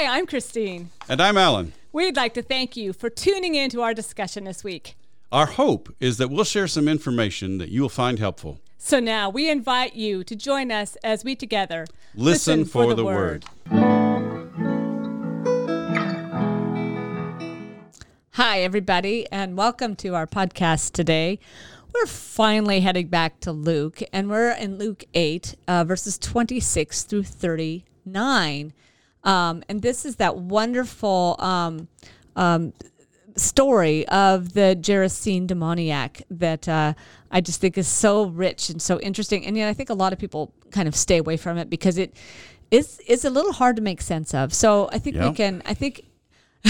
Hi, I'm Christine. And I'm Alan. We'd like to thank you for tuning in to our discussion this week. Our hope is that we'll share some information that you will find helpful. So now we invite you to join us as we together listen, listen for, for, the, the word. word. Hi, everybody, and welcome to our podcast today. We're finally heading back to Luke, and we're in Luke 8, uh, verses 26 through 39. Um, and this is that wonderful um, um, story of the Gerasene demoniac that uh, I just think is so rich and so interesting. And yet I think a lot of people kind of stay away from it because it is is a little hard to make sense of. So I think we can. I think.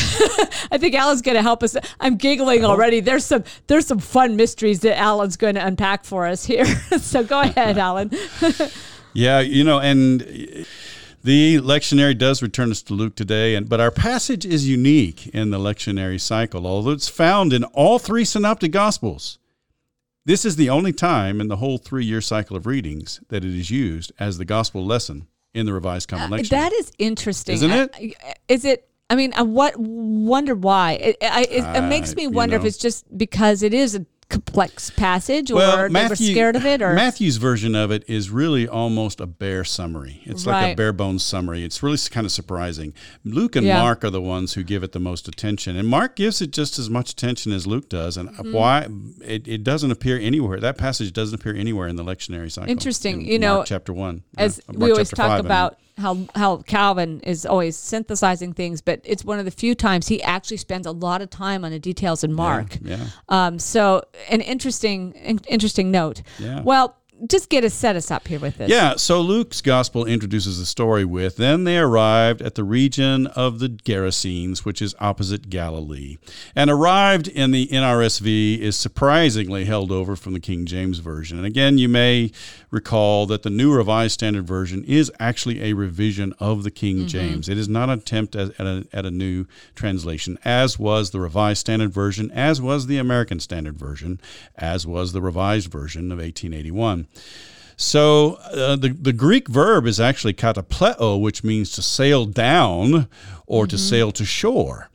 I think Alan's going to help us. I'm giggling already. There's some there's some fun mysteries that Alan's going to unpack for us here. so go ahead, Alan. yeah, you know, and the lectionary does return us to Luke today, and but our passage is unique in the lectionary cycle, although it's found in all three synoptic gospels. This is the only time in the whole three-year cycle of readings that it is used as the gospel lesson in the Revised Common Lectionary. Uh, that is interesting, isn't it? Is it? I mean, I what wonder why? It, I, it, it makes me wonder know, if it's just because it is a complex passage, or well, Matthew, they were scared of it, or Matthew's version of it is really almost a bare summary. It's right. like a bare bones summary. It's really kind of surprising. Luke and yeah. Mark are the ones who give it the most attention, and Mark gives it just as much attention as Luke does. And mm-hmm. why it, it doesn't appear anywhere. That passage doesn't appear anywhere in the lectionary cycle. Interesting, in you know, chapter one, as yeah, we always talk about. How how Calvin is always synthesizing things, but it's one of the few times he actually spends a lot of time on the details in Mark. Yeah. yeah. Um, so an interesting interesting note. Yeah. Well, just get us set us up here with this. Yeah, so Luke's gospel introduces the story with then they arrived at the region of the Gerasenes, which is opposite Galilee. And arrived in the NRSV is surprisingly held over from the King James Version. And again, you may recall that the New Revised Standard Version is actually a revision of the King mm-hmm. James. It is not an attempt at, at, a, at a new translation, as was the Revised Standard Version, as was the American Standard Version, as was the Revised Version of 1881. So uh, the, the Greek verb is actually katapleo, which means to sail down or mm-hmm. to sail to shore.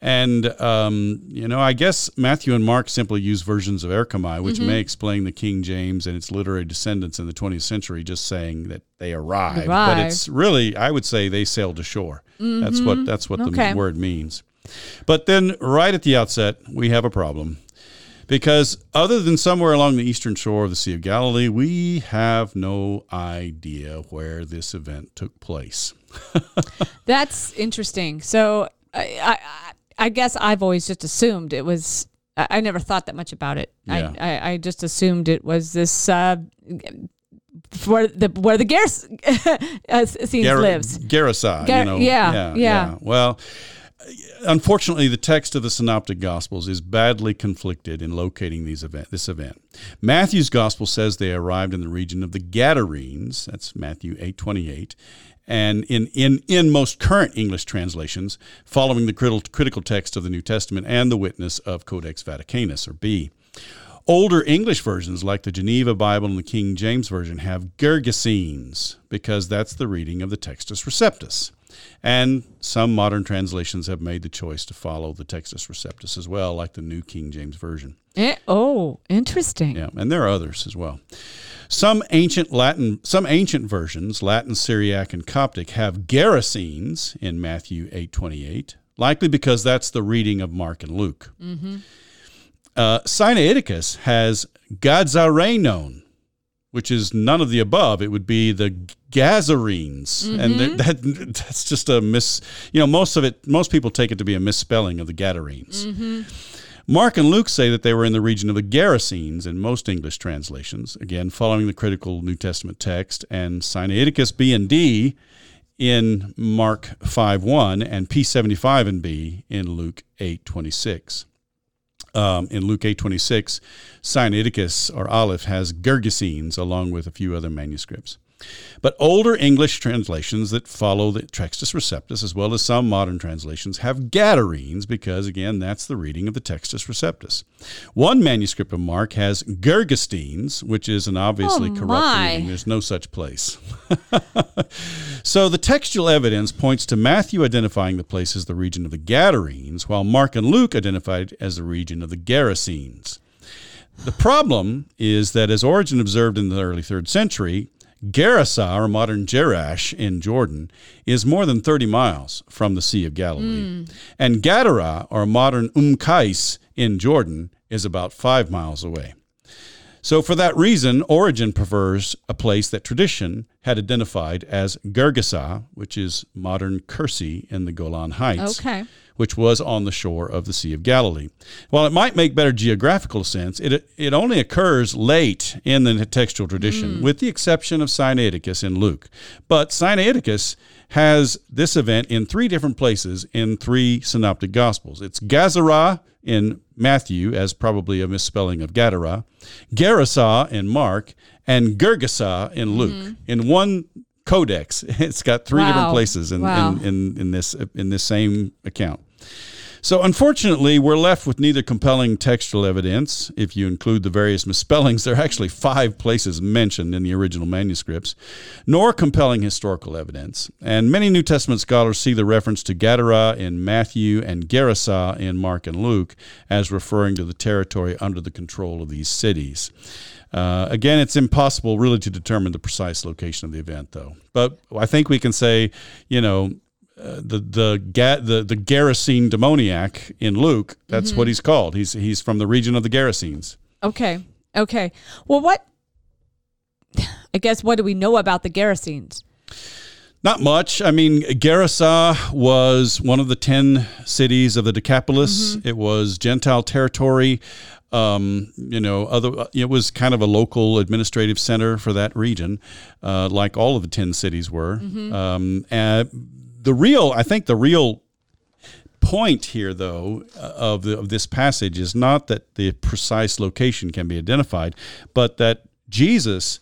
And, um, you know, I guess Matthew and Mark simply use versions of erchomai, which mm-hmm. may explain the King James and its literary descendants in the 20th century, just saying that they arrived. But it's really, I would say they sailed ashore. Mm-hmm. That's what, that's what okay. the word means. But then, right at the outset, we have a problem. Because other than somewhere along the eastern shore of the Sea of Galilee, we have no idea where this event took place. That's interesting. So I, I, I, guess I've always just assumed it was. I, never thought that much about it. Yeah. I, I, I just assumed it was this. Uh, where the where the Geras uh, scenes Gar- lives. Gerasa, Gar- you know. Yeah, yeah, yeah. Well, unfortunately, the text of the Synoptic Gospels is badly conflicted in locating these event, this event. Matthew's Gospel says they arrived in the region of the Gadarenes. That's Matthew 8:28. And in, in, in most current English translations, following the critical, critical text of the New Testament and the witness of Codex Vaticanus, or B. Older English versions, like the Geneva Bible and the King James Version, have Gergesenes because that's the reading of the Textus Receptus. And some modern translations have made the choice to follow the Textus Receptus as well, like the New King James Version. Eh, oh, interesting. Yeah, and there are others as well. Some ancient Latin, some ancient versions, Latin, Syriac, and Coptic, have Gerasenes in Matthew eight twenty eight, likely because that's the reading of Mark and Luke. Mm-hmm. Uh, Sinaiticus has Gadzarenon which is none of the above. It would be the Gazarenes, mm-hmm. and that that's just a miss. You know, most of it, most people take it to be a misspelling of the Gadarenes. Mm-hmm. Mark and Luke say that they were in the region of the Gerasenes in most English translations. Again, following the critical New Testament text, and Sinaiticus B and D in Mark 5 1 and P75 and B in Luke 8 26 um, in Luke 8:26, Sinaiticus or Aleph has Gergesenes along with a few other manuscripts. But older English translations that follow the Textus Receptus, as well as some modern translations, have Gadarenes because, again, that's the reading of the Textus Receptus. One manuscript of Mark has Gergestenes, which is an obviously Oh, corrupt my. reading. There's no such place. so the textual evidence points to Matthew identifying the place as the region of the Gadarenes, while Mark and Luke identified it as the region of the Gerasenes. The problem is that, as Origen observed in the early third century, Gerasa, or modern Jerash in Jordan, is more than 30 miles from the Sea of Galilee. Hmm. And Gadara, or modern Umkais in Jordan, is about five miles away. So, for that reason, Origen prefers a place that tradition had identified as Gergesa, which is modern Kursi in the Golan Heights Okay. which was on the shore of the Sea of Galilee. While it might make better geographical sense, it, it only occurs late in the textual tradition, hmm. with the exception of Sinaiticus in Luke. But Sinaiticus has this event in three different places in three synoptic gospels. It's Gazara in Matthew, as probably a misspelling of Gadara, Gerasa in Mark, and Gergesa in mm-hmm. Luke. In one codex, it's got three different places in, Wow. in, in, in this in this same account. So unfortunately, we're left with neither compelling textual evidence. If you include the various misspellings, there are actually five places mentioned in the original manuscripts, nor compelling historical evidence. And many New Testament scholars see the reference to Gadara in Matthew and Gerasa in Mark and Luke as referring to the territory under the control of these cities. Uh, again, it's impossible really to determine the precise location of the event, though. But I think we can say, you know, uh, the the ga- the the Gerasene demoniac in Luke. That's what he's called. He's he's from the region of the Gerasenes. Okay. Okay. Well, what? I guess what do we know about the Gerasenes? Not much. I mean, Gerasa was one of the ten cities of the Decapolis. It was Gentile territory. Um, you know, other it was kind of a local administrative center for that region, uh, like all of the ten cities were. Um, and the real, I think, the real point here, though, uh, of, the, of this passage is not that the precise location can be identified, but that Jesus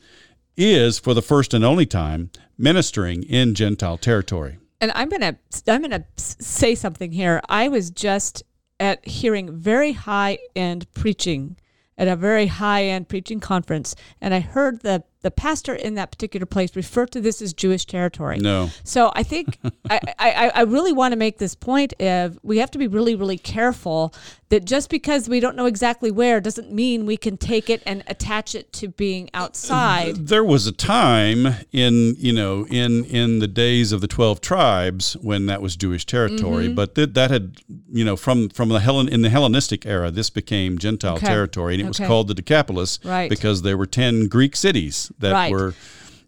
is, for the first and only time, ministering in Gentile territory. And I'm gonna I'm gonna say something here. I was just at hearing very high end preaching at a very high end preaching conference, and I heard the the pastor in that particular place refer to this as Jewish territory. No. So I think I, I, I really want to make this point of we have to be really, really careful that just because we don't know exactly where doesn't mean we can take it and attach it to being outside. There was a time in you know in in the days of the twelve tribes when that was Jewish territory, Mm-hmm. but that that had you know from from the Hellen in the Hellenistic era, this became Gentile Okay. territory, and it was called the Decapolis Right. because there were ten Greek cities that Right. were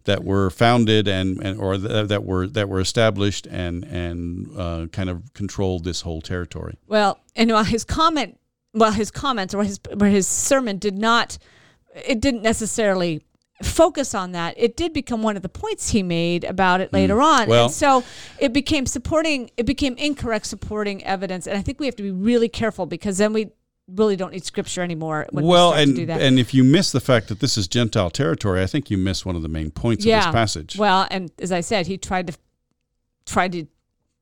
that were founded and, and or th- that were that were established and and uh, kind of controlled this whole territory. Well, and while his comment, well, his comments or his or his sermon did not, it didn't necessarily focus on that. It did become one of the points he made about it later on, Hmm. Well- and so it became supporting. It became incorrect supporting evidence, and I think we have to be really careful because then we really don't need scripture anymore. When well, we and to do that. and if you miss the fact that this is Gentile territory, I think you miss one of the main points of this passage. Well, and as I said, he tried to tried to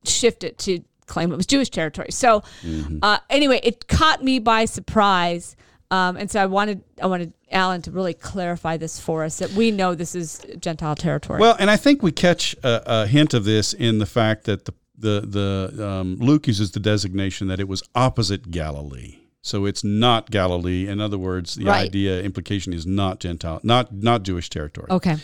shift it to claim it was Jewish territory. So Mm-hmm. uh, anyway, it caught me by surprise. Um, and so I wanted I wanted Alan to really clarify this for us that we know this is Gentile territory. Well, and I think we catch a, a hint of this in the fact that the the the um, Luke uses the designation that it was opposite Galilee. So it's not Galilee. In other words, the Right. idea implication is not Gentile, not not Jewish territory. okay.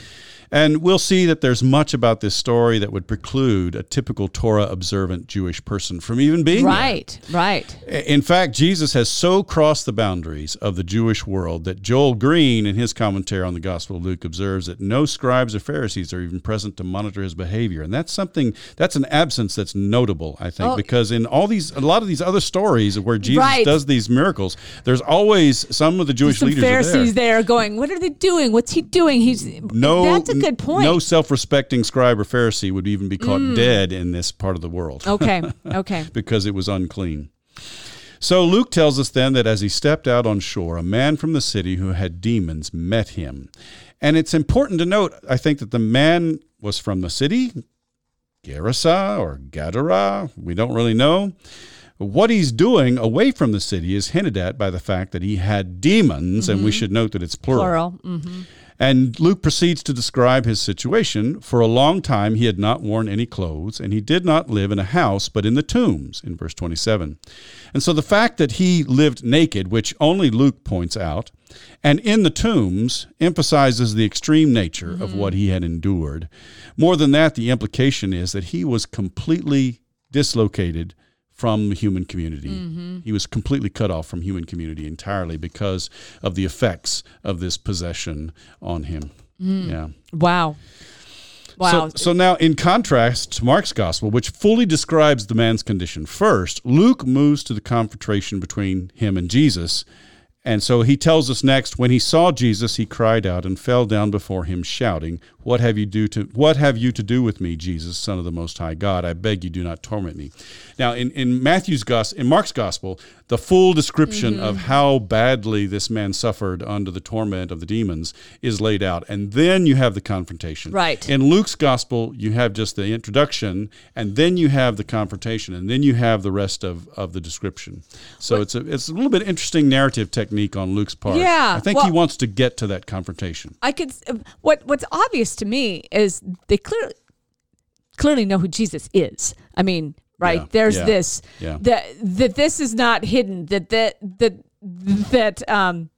And we'll see that there's much about this story that would preclude a typical Torah observant Jewish person from even being there. Right, right. In fact, Jesus has so crossed the boundaries of the Jewish world that Joel Green, in his commentary on the Gospel of Luke, observes that no scribes or Pharisees are even present to monitor his behavior, and that's something that's an absence that's notable, I think, Oh. because in all these, a lot of these other stories where Jesus Right. does these miracles, there's always some of the Jewish leaders Pharisees there. there. going, what are they doing? What's he doing? He's No, a good point. No self-respecting scribe or Pharisee would even be caught Mm. dead in this part of the world. okay, okay. because it was unclean. So Luke tells us then that as he stepped out on shore, a man from the city who had demons met him. And it's important to note, I think, that the man was from the city, Gerasa or Gadara, we don't really know. What he's doing away from the city is hinted at by the fact that he had demons, and we should note that it's plural. Plural. hmm And Luke proceeds to describe his situation. For a long time he had not worn any clothes, and he did not live in a house, but in the tombs, in verse 27. And so the fact that he lived naked, which only Luke points out, and in the tombs emphasizes the extreme nature of what he had endured. More than that, the implication is that he was completely dislocated from the human community. Mm-hmm. He was completely cut off from human community entirely because of the effects of this possession on him. Mm. Yeah. Wow. Wow. So, so now, in contrast to Mark's gospel, which fully describes the man's condition first, Luke moves to the confrontation between him and Jesus. And so he tells us next, when he saw Jesus, he cried out and fell down before him, shouting, "What have you do to What have you to do with me, Jesus, Son of the Most High God? I beg you, do not torment me." Now, in, in Matthew's gospel, in Mark's gospel, the full description Mm-hmm. of how badly this man suffered under the torment of the demons is laid out, and then you have the confrontation. Right. In Luke's gospel, you have just the introduction, and then you have the confrontation, and then you have the rest of, of the description. So it's a it's a little bit interesting narrative technique on Luke's part. Yeah, I think he wants to get to that confrontation. I could. What What's obvious to me is they clearly clearly know who Jesus is. I mean, right? Yeah, There's yeah, this yeah. that that this is not hidden. That that that that um,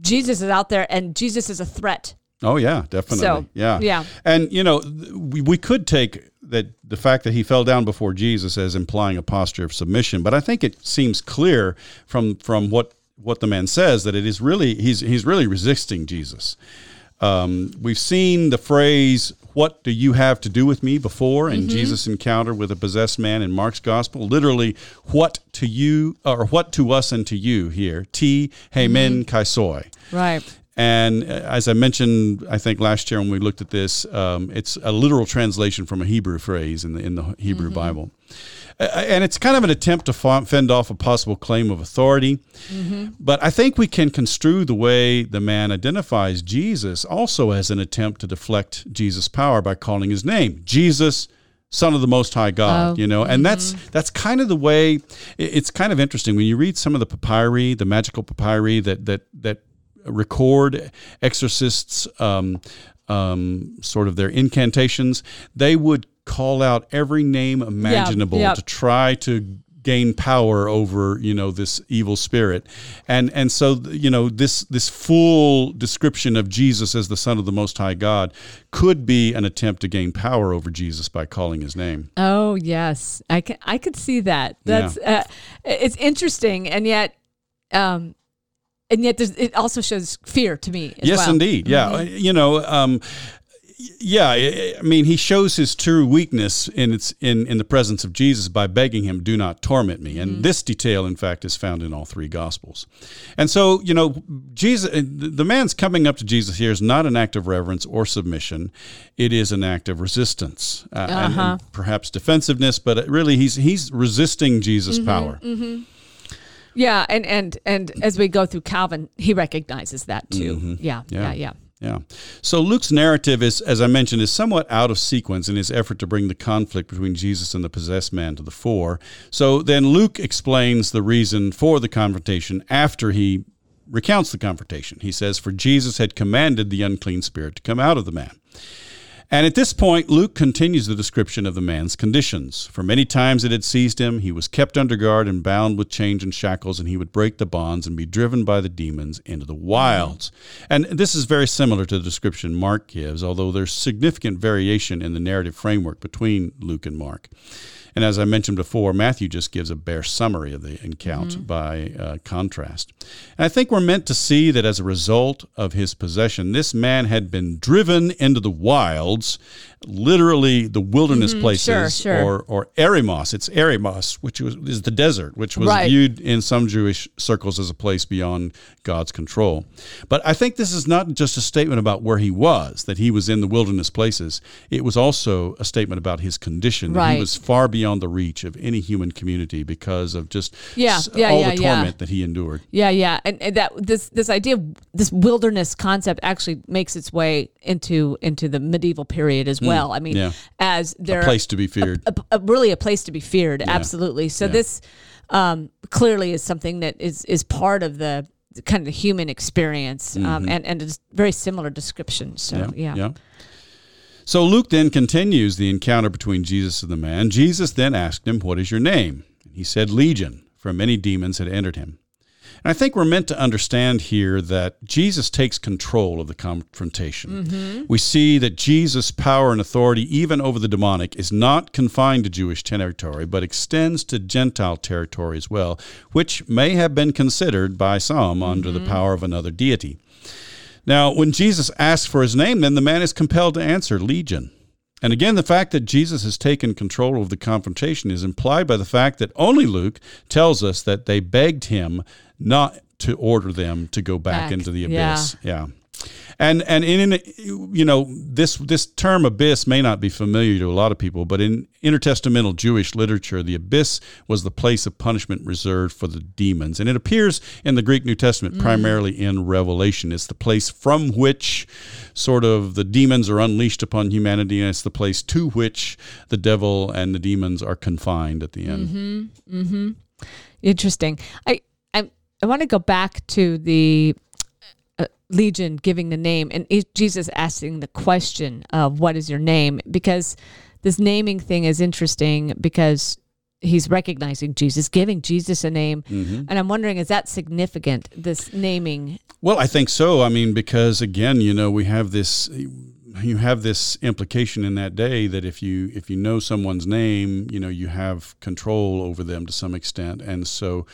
Jesus is out there, and Jesus is a threat. Oh yeah, definitely. So, yeah, yeah. And you know, we we could take that the fact that he fell down before Jesus as implying a posture of submission, but I think it seems clear from from what what the man says that it is really he's he's really resisting Jesus. Um, we've seen the phrase "What do you have to do with me?" before in Jesus' encounter with a possessed man in Mark's gospel. Literally, "What to you?" or "What to us and to you?" Here, "Ti hemin kai soi." Right. And uh, as I mentioned, I think last year when we looked at this, um, it's a literal translation from a Hebrew phrase in the in the Hebrew Bible, Uh, and it's kind of an attempt to fend off a possible claim of authority. But I think we can construe the way the man identifies Jesus also as an attempt to deflect Jesus' power by calling his name, Jesus. Son of the Most High God, Oh. you know, and that's that's kind of the way. It's kind of interesting when you read some of the papyri, the magical papyri that that that record exorcists um, um, sort of their incantations, they would call out every name imaginable yeah. to try to gain power over you know this evil spirit and and so you know this this full description of Jesus as the son of the most high god could be an attempt to gain power over Jesus by calling his name Oh yes, I can. I could see that. That's uh, it's interesting, and yet, um, and yet, there's, it also shows fear to me. As yes well. indeed yeah mm-hmm. uh, you know um yeah, I mean, he shows his true weakness in its in, in the presence of Jesus by begging him, "Do not torment me." And mm-hmm. this detail, in fact, is found in all three Gospels. And so, you know, Jesus, uh, the man's coming up to Jesus here is not an act of reverence or submission; it is an act of resistance uh, and- and, Uh-huh. perhaps defensiveness. But uh, really, he's he's resisting Jesus' mm-hmm. power. Yeah, and and and as we go through Calvin, he recognizes that too. Mm-hmm. Yeah, yeah, Yeah. yeah. Yeah. So Luke's narrative is, as I mentioned, is somewhat out of sequence in his effort to bring the conflict between Jesus and the possessed man to the fore. So then Luke explains the reason for the confrontation after he recounts the confrontation. He says, For Jesus had commanded the unclean spirit to come out of the man. And at this point, Luke continues the description of the man's conditions. For many times it had seized him. He was kept under guard and bound with chains and shackles, and he would break the bonds and be driven by the demons into the wilds. And this is very similar to the description Mark gives, although there's significant variation in the narrative framework between Luke and Mark. And as I mentioned before, Matthew just gives a bare summary of the encounter by uh, contrast. And I think we're meant to see that as a result of his possession, this man had been driven into the wilds literally the wilderness places, Mm-hmm. sure. or or Eremos. It's Eremos, which was, is the desert, which was Right. viewed in some Jewish circles as a place beyond God's control. But I think this is not just a statement about where he was, that he was in the wilderness places. It was also a statement about his condition, that Right. he was far beyond the reach of any human community because of just Yeah, s- yeah, all yeah, the yeah. torment that he endured. Yeah, yeah, and, and that this this idea of this wilderness concept actually makes its way into into the medieval period as well. I mean, Mm, yeah. as there Place to be feared. a, a- really a place to be feared. Absolutely. So Yeah. this um, clearly is something that is is part of the kind of the human experience, um, and and it's very similar description. So yeah, Mm-hmm. yeah. So Luke then continues the encounter between Jesus and the man. Jesus then asked him, What is your name? He said, Legion, for many demons had entered him. And I think we're meant to understand here that Jesus takes control of the confrontation. Mm-hmm. We see that Jesus' power and authority, even over the demonic, is not confined to Jewish territory, but extends to Gentile territory as well, which may have been considered by some under the mm-hmm. power of another deity. Now, when Jesus asks for his name, then the man is compelled to answer Legion. And again, the fact that Jesus has taken control of the confrontation is implied by the fact that only Luke tells us that they begged him not to order them to go back, Back, into the yeah. abyss. Yeah. And and in you know this this term abyss may not be familiar to a lot of people, but in intertestamental Jewish literature, the abyss was the place of punishment reserved for the demons, and it appears in the Greek New Testament mm. primarily in Revelation. It's the place from which sort of the demons are unleashed upon humanity, and it's the place to which the devil and the demons are confined at the end. Mm-hmm, mm-hmm. interesting. I I I want to go back to the. Legion giving the name and Jesus asking the question of what is your name because this naming thing is interesting because he's recognizing Jesus, giving Jesus a name, mm-hmm. and I'm wondering is that significant? This naming, Well, I think so. I mean, because again, you know, we have this you have this implication in that day that if you if you know someone's name, you know, you have control over them to some extent. And so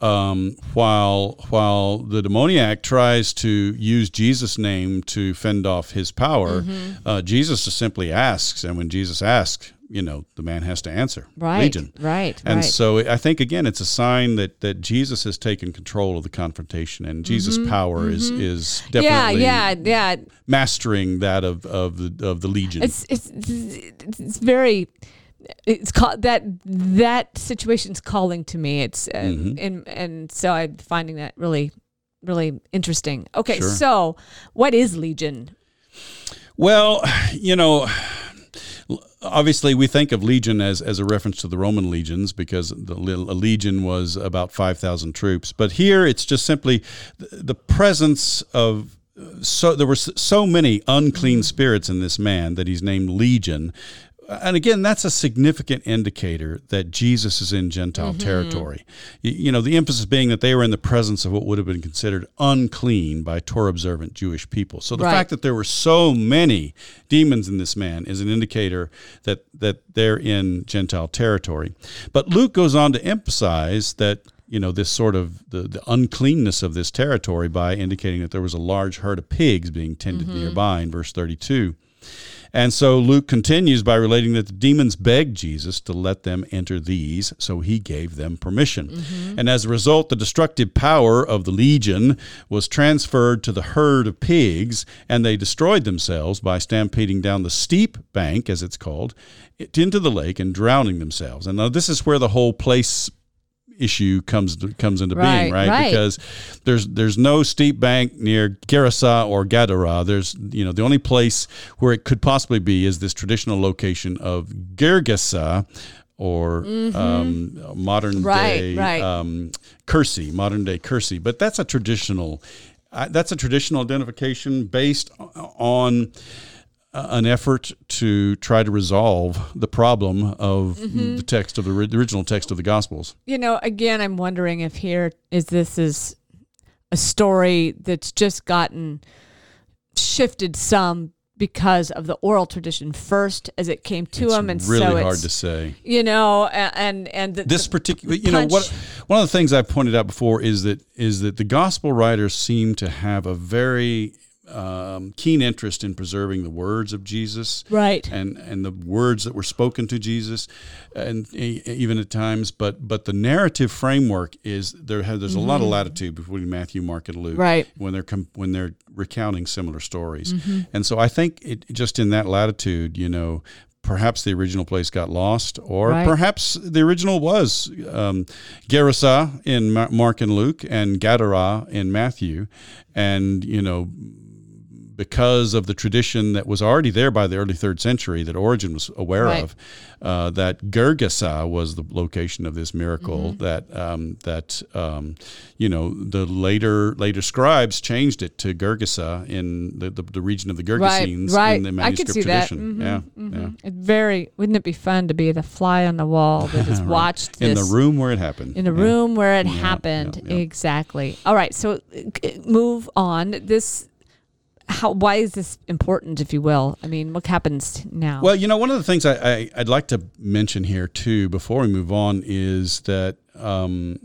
um, while while the demoniac tries to use Jesus' name to fend off his power, uh, Jesus just simply asks, and when Jesus asks, you know, the man has to answer. right? Legion. Right, And right. so I think again, it's a sign that that Jesus has taken control of the confrontation, and Jesus' power is is Mm-hmm. yeah, definitely yeah, yeah. mastering that of of the of the legion. It's it's it's very it's called that that situation's calling to me. It's uh, Mm-hmm. and and so I'm finding that really really interesting. Okay, Sure. so what is Legion? Well, you know, obviously we think of legion as, as a reference to the Roman legions because the a legion was about 5,000 troops. But here it's just simply the, the presence of so there were so many unclean spirits in this man that he's named legion. And again, that's a significant indicator that Jesus is in Gentile mm-hmm. territory. You, know, the emphasis being that they were in the presence of what would have been considered unclean by Torah observant Jewish people. So the Right. fact that there were so many demons in this man is an indicator that that they're in Gentile territory. But Luke goes on to emphasize that you know this sort of the, the uncleanness of this territory by indicating that there was a large herd of pigs being tended mm-hmm. nearby in verse 32. And so Luke continues by relating that the demons begged Jesus to let them enter these, so he gave them permission. Mm-hmm. And as a result, the destructive power of the legion was transferred to the herd of pigs, and they destroyed themselves by stampeding down the steep bank, as it's called, into the lake and drowning themselves. And now this is where the whole place issue comes comes into Right, being, right? right. Because there's there's no steep bank near Gerasa or Gadara. There's you know the only place where it could possibly be is this traditional location of Gergesa or um, modern Mm-hmm. Right, day right. um, Kursi, modern day Kursi. But that's a traditional uh, that's a traditional identification based on an effort to try to resolve the problem of Mm-hmm. the text of the, the original text of the Gospels. You know, again, I'm wondering if here is this is a story that's just gotten shifted some because of the oral tradition first as it came to them. it's him, and really so hard to say. you know, and and the, This particular, you know, what one of the things I've pointed out before is that is that the gospel writers seem to have a very um, keen interest in preserving the words of Jesus, Right. and and the words that were spoken to Jesus, and even at times. But but the narrative framework is there. There's a lot of latitude between Matthew, Mark, and Luke, Mm-hmm. Right. When they're com- when they're recounting similar stories, Mm-hmm. and so I think it just in that latitude, you know. Perhaps the original place got lost, or Right. perhaps the original was um, Gerasa in Mark and Luke, and Gadara in Matthew, and you know because of the tradition that was already there by the early third century that Origen was aware Right. of, uh, that Gergesa was the location of this miracle. Mm-hmm. That um, that um, you know the later later scribes changed it to Gergesa in the, the, the region of the Gergesenes right. in the I could manuscript see that. tradition. Mhm, Yeah, mhm. yeah. Very. Wouldn't it be fun to be the fly on the wall that has watched this In the room where it happened. in the Yeah. room where it happened? Exactly. All right. So uh, move on. This. How? Why is this important, if you will? I mean, what happens now? Well, you know, one of the things I, I, I'd like to mention here too, before we move on, is that um,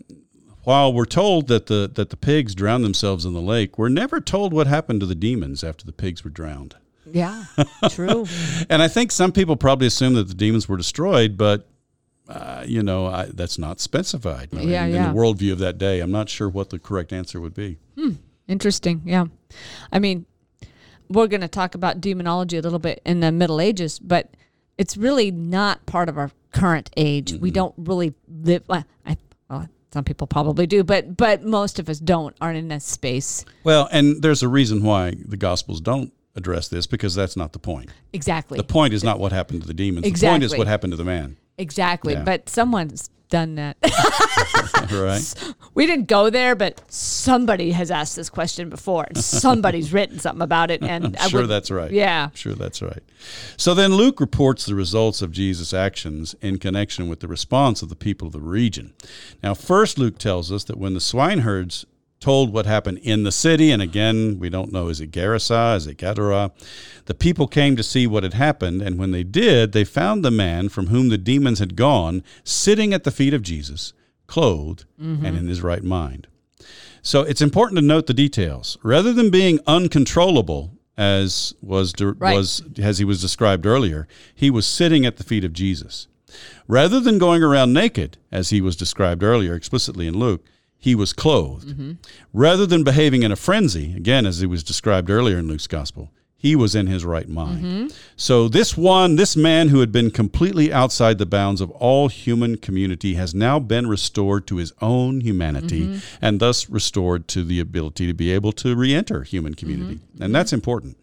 while we're told that the that the pigs drowned themselves in the lake, we're never told what happened to the demons after the pigs were drowned. yeah. True. And I think some people probably assume that the demons were destroyed, but uh, you know I, that's not specified. I mean, Yeah, in the worldview of that day, I'm not sure what the correct answer would be. Interesting. Yeah. I mean, we're going to talk about demonology a little bit in the Middle Ages, but it's really not part of our current age. We mm-hmm. don't really live. Well, I, well, some people probably do, but but most of us don't. Aren't in this space. Well, and there's a reason why the Gospels don't address this because that's not the point. Exactly. The point is not what happened to the demons. The point is what happened to the man. exactly. Yeah. But someone's done that. right? we didn't go there, but somebody has asked this question before. Somebody's written something about it, and I sure would- that's right. Yeah. Sure that's right. So then Luke reports the results of Jesus' actions in connection with the response of the people of the region. Now, first Luke tells us that when the swineherds told what happened in the city, and again, we don't know is it Gerasa, is it Gadara, the people came to see what had happened, and when they did, they found the man from whom the demons had gone sitting at the feet of Jesus, clothed and mm-hmm. in his right mind. So it's important to note the details. Rather than being uncontrollable, as was de- Right. was as he was described earlier, he was sitting at the feet of Jesus. Rather than going around naked, as he was described earlier explicitly in Luke, he was clothed. Mm-hmm. Rather than behaving in a frenzy, again as he was described earlier in Luke's gospel, he was in his right mind. Mm-hmm. So this one, this man who had been completely outside the bounds of all human community has now been restored to his own humanity mm-hmm. and thus restored to the ability to be able to re-enter human community. And that's important.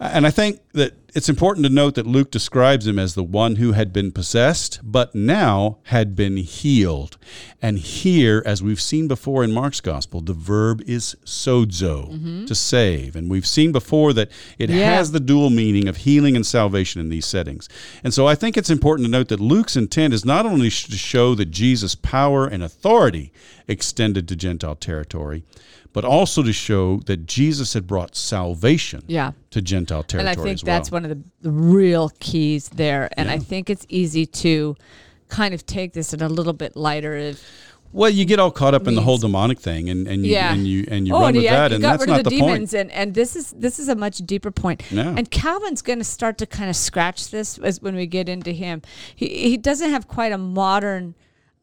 And I think that it's important to note that Luke describes him as the one who had been possessed, but now had been healed. And here, as we've seen before in Mark's gospel, the verb is sozo, mm-hmm. to save. And we've seen before that it Yeah. has the dual meaning of healing and salvation in these settings. And so I think it's important to note that Luke's intent is not only to show that Jesus' power and authority extended to Gentile territory, but also to show that Jesus had brought salvation Yeah. to Gentile And territory I think well. that's one of the, the real keys there. And I think it's easy to kind of take this in a little bit lighter. If, well, you get all caught up in the whole demonic thing, and, and you Yeah. and you and you oh, run with yeah, that, and that's rid not of the, the demons, point. and and this is this is a much deeper point. Yeah. And Calvin's going to start to kind of scratch this as when we get into him. He he doesn't have quite a modern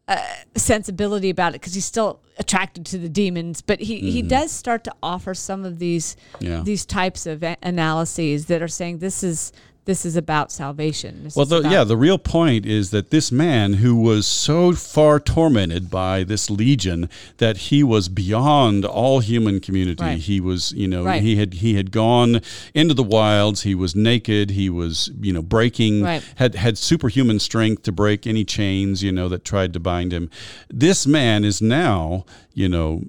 uh, sensibility about it because he's still attracted to the demons, but he, he does start to offer some of these Mm-hmm. Yeah. these types of a- analyses that are saying this is this is about salvation. This Well, the, about- yeah, the real point is that this man who was so far tormented by this legion that he was beyond all human community. Right. He was, you know, Right. he had he had gone into the wilds. He was naked. He was, you know, breaking Right. had had superhuman strength to break any chains, you know, that tried to bind him. This man is now, you know,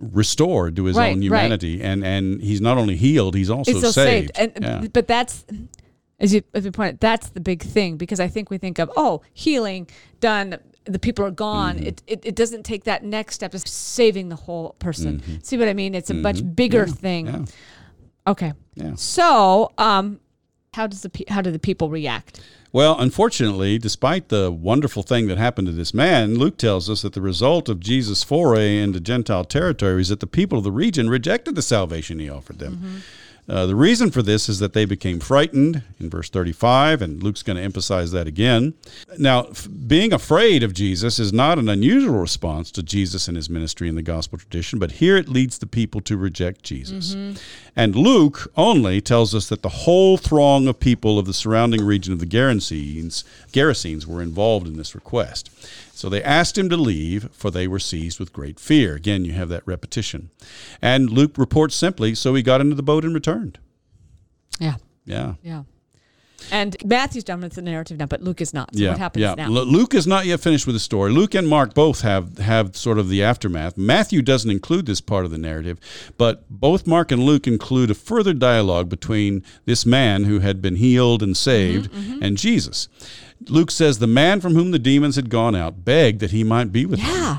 restored to his Right, own right. humanity and and he's not only healed, he's also saved. saved. And Yeah. but that's as you as you pointed, that's the big thing because I think we think of oh healing done. The people are gone. Mm-hmm. It, it it doesn't take that next step of saving the whole person. Mm-hmm. See what I mean? It's a much bigger thing. yeah. Okay. Yeah. So, um, how does the how do the people react? Well, unfortunately, despite the wonderful thing that happened to this man, Luke tells us that the result of Jesus' foray into Gentile territory is that the people of the region rejected the salvation he offered them. Uh, the reason for this is that they became frightened in verse 35, and Luke's going to emphasize that again. Now, f- being afraid of Jesus is not an unusual response to Jesus and his ministry in the gospel tradition, but here it leads the people to reject Jesus. And Luke only tells us that the whole throng of people of the surrounding region of the Gerasenes, Gerasenes were involved in this request. So they asked him to leave, for they were seized with great fear. Again, you have that repetition. And Luke reports simply, so he got into the boat and returned. Yeah, Yeah. yeah. And Matthew's done with the narrative now, but Luke is not. So yeah, what happens yeah. now? Lu- Luke is not yet finished with the story. Luke and Mark both have have sort of the aftermath. Matthew doesn't include this part of the narrative, but both Mark and Luke include a further dialogue between this man who had been healed and saved Mm-hmm, and Jesus. Luke says the man from whom the demons had gone out begged that he might be with them, yeah.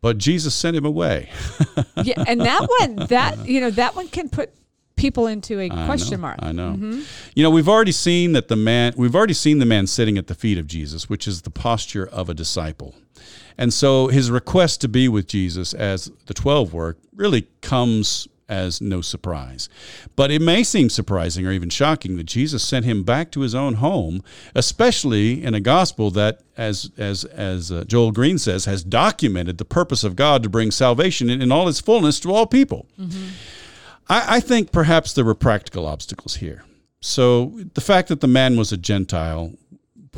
but Jesus sent him away. yeah, and that one, that you know, that one can put people into a I question know, mark. I know. Mm-hmm. You know, we've already seen that the man we've already seen the man sitting at the feet of Jesus, which is the posture of a disciple. And so his request to be with Jesus as the 12 work really comes as no surprise. But it may seem surprising or even shocking that Jesus sent him back to his own home, especially in a gospel that as as as uh, Joel Green says has documented the purpose of God to bring salvation in, in all its fullness to all people. I, I think perhaps there were practical obstacles here. So the fact that the man was a Gentile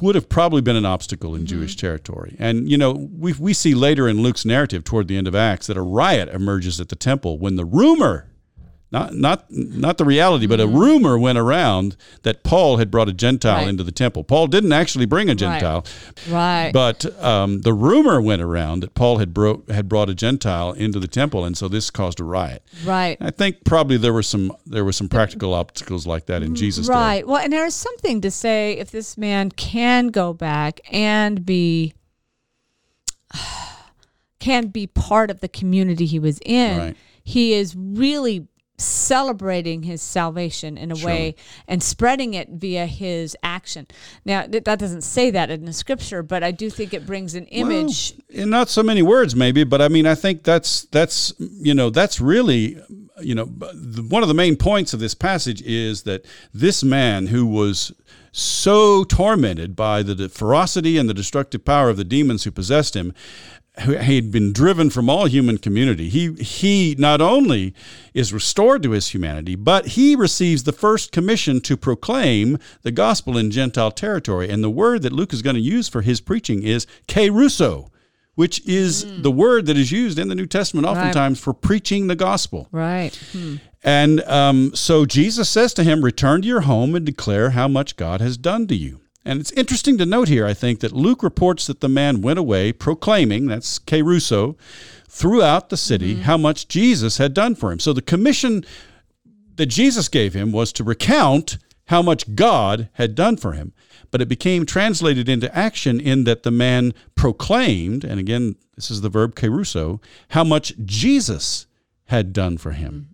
would have probably been an obstacle in mm-hmm. Jewish territory. And, you know, we, we see later in Luke's narrative toward the end of Acts that a riot emerges at the temple when the rumor, not, not, not the reality, but a rumor went around that Paul had brought a Gentile Right. into the temple. Paul didn't actually bring a Gentile, Right. but um, the rumor went around that Paul had, bro- had brought a Gentile into the temple, and so this caused a riot. right. I think probably there were some there were some practical obstacles like that in Jesus' day. Right. Well, and there is something to say if this man can go back and be can be part of the community he was in. Right. He is really celebrating his salvation in a way and spreading it via his action. Now, th- that doesn't say that in the scripture, but I do think it brings an image. Well, in not so many words, maybe, but I mean, I think that's that's you know that's really you know one of the main points of this passage is that this man who was so tormented by the ferocity and the destructive power of the demons who possessed him who had been driven from all human community. He he not only is restored to his humanity but he receives the first commission to proclaim the gospel in gentile territory. And the word that luke is going to use for his preaching is keruso which is the word that is used in the new testament oftentimes for preaching the gospel. Right. and um, so Jesus says to him, Return to your home and declare how much God has done to you. And it's interesting to note here, I think, that Luke reports that the man went away proclaiming, that's Keruso, throughout the city mm-hmm. how much Jesus had done for him. So the commission that Jesus gave him was to recount how much God had done for him. But it became translated into action in that the man proclaimed, and again, this is the verb keruso, how much Jesus had done for him. Mm-hmm.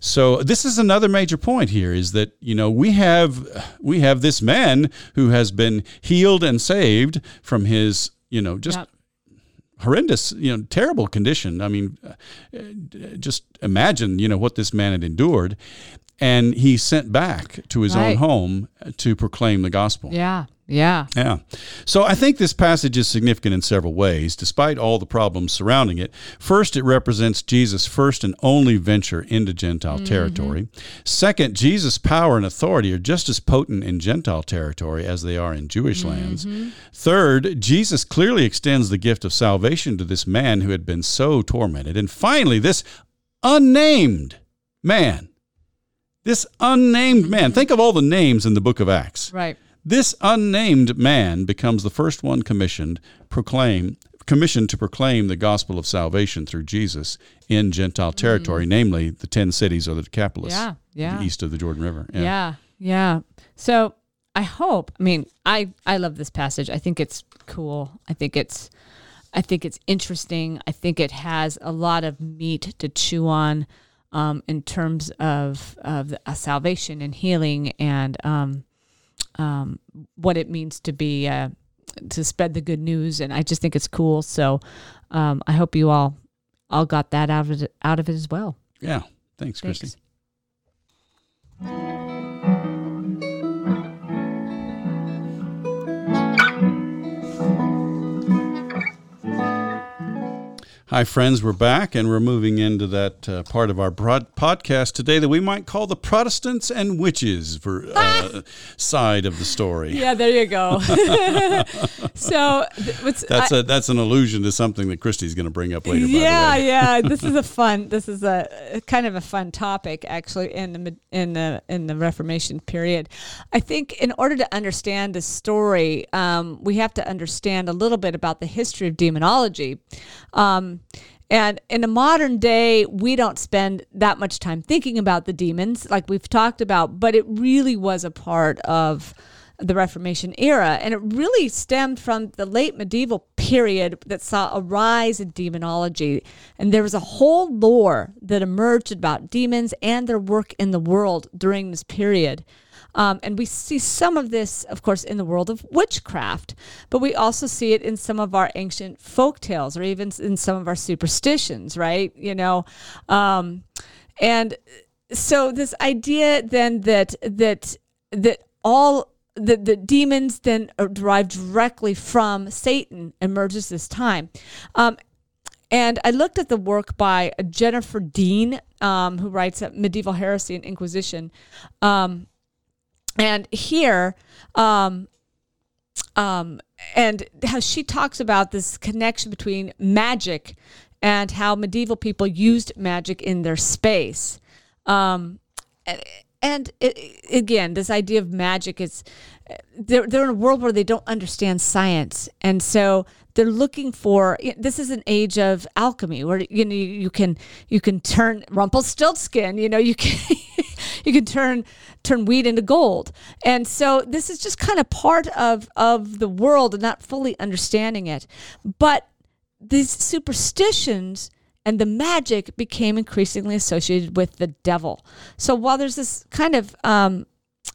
So this is another major point here is that you know we have we have this man who has been healed and saved from his you know just Yep. horrendous, you know, terrible condition. I mean, uh, just imagine, you know, what this man had endured. And he sent back to his Right. own home to proclaim the gospel. Yeah. Yeah. Yeah. So I think this passage is significant in several ways, despite all the problems surrounding it. First, it represents Jesus' first and only venture into Gentile mm-hmm. territory. Second, Jesus' power and authority are just as potent in Gentile territory as they are in Jewish lands. Mm-hmm. Third, Jesus clearly extends the gift of salvation to this man who had been so tormented. And finally, this unnamed man. This unnamed man. Think of all the names in the book of Acts. Right. This unnamed man becomes the first one commissioned proclaim commissioned to proclaim the gospel of salvation through Jesus in Gentile territory, mm. namely the ten cities or the Decapolis, Yeah. Yeah. east of the Jordan River. Yeah. yeah. So I hope. I mean, I I love this passage. I think it's cool. I think it's I think it's interesting. I think it has a lot of meat to chew on. Um, in terms of of uh, salvation and healing and um, um, what it means to be uh, to spread the good news. And I just think it's cool. So um, I hope you all all got that out of it, out of it as well. Yeah. Thanks, Thanks. Christy. Hi, friends. We're back, and we're moving into that uh, part of our broad podcast today that we might call the Protestants and witches for uh, side of the story. Yeah, there you go. so That's I- a that's an allusion to something that Christy's going to bring up later. yeah, by the way. yeah. This is a fun. This is a, a kind of a fun topic, actually, in the in the in the Reformation period. I think in order to understand the story, um, we have to understand a little bit about the history of demonology. Um, and in the modern day, we don't spend that much time thinking about the demons, like we've talked about, but it really was a part of the Reformation era. And it really stemmed from the late medieval period that saw a rise in demonology. And there was a whole lore that emerged about demons and their work in the world during this period. Um, and we see some of this, of course, in the world of witchcraft, but we also see it in some of our ancient folk tales or even in some of our superstitions, right? You know, um, and so this idea then that that that all the, the demons then derived directly from Satan emerges this time. Um, and I looked at the work by Jennifer Deane, um, who writes Medieval Heresy and Inquisition. Um, and here, um, um, and how she talks about this connection between magic and how medieval people used magic in their space. Um, and and it, again, this idea of magic is they're, they're in a world where they don't understand science. And so they're looking for this is an age of alchemy where you know you can you can turn Rumpelstiltskin, you know, you can you can turn turn wheat into gold. And so this is just kind of part of of the world and not fully understanding it. But these superstitions and the magic became increasingly associated with the devil. So while there's this kind of um,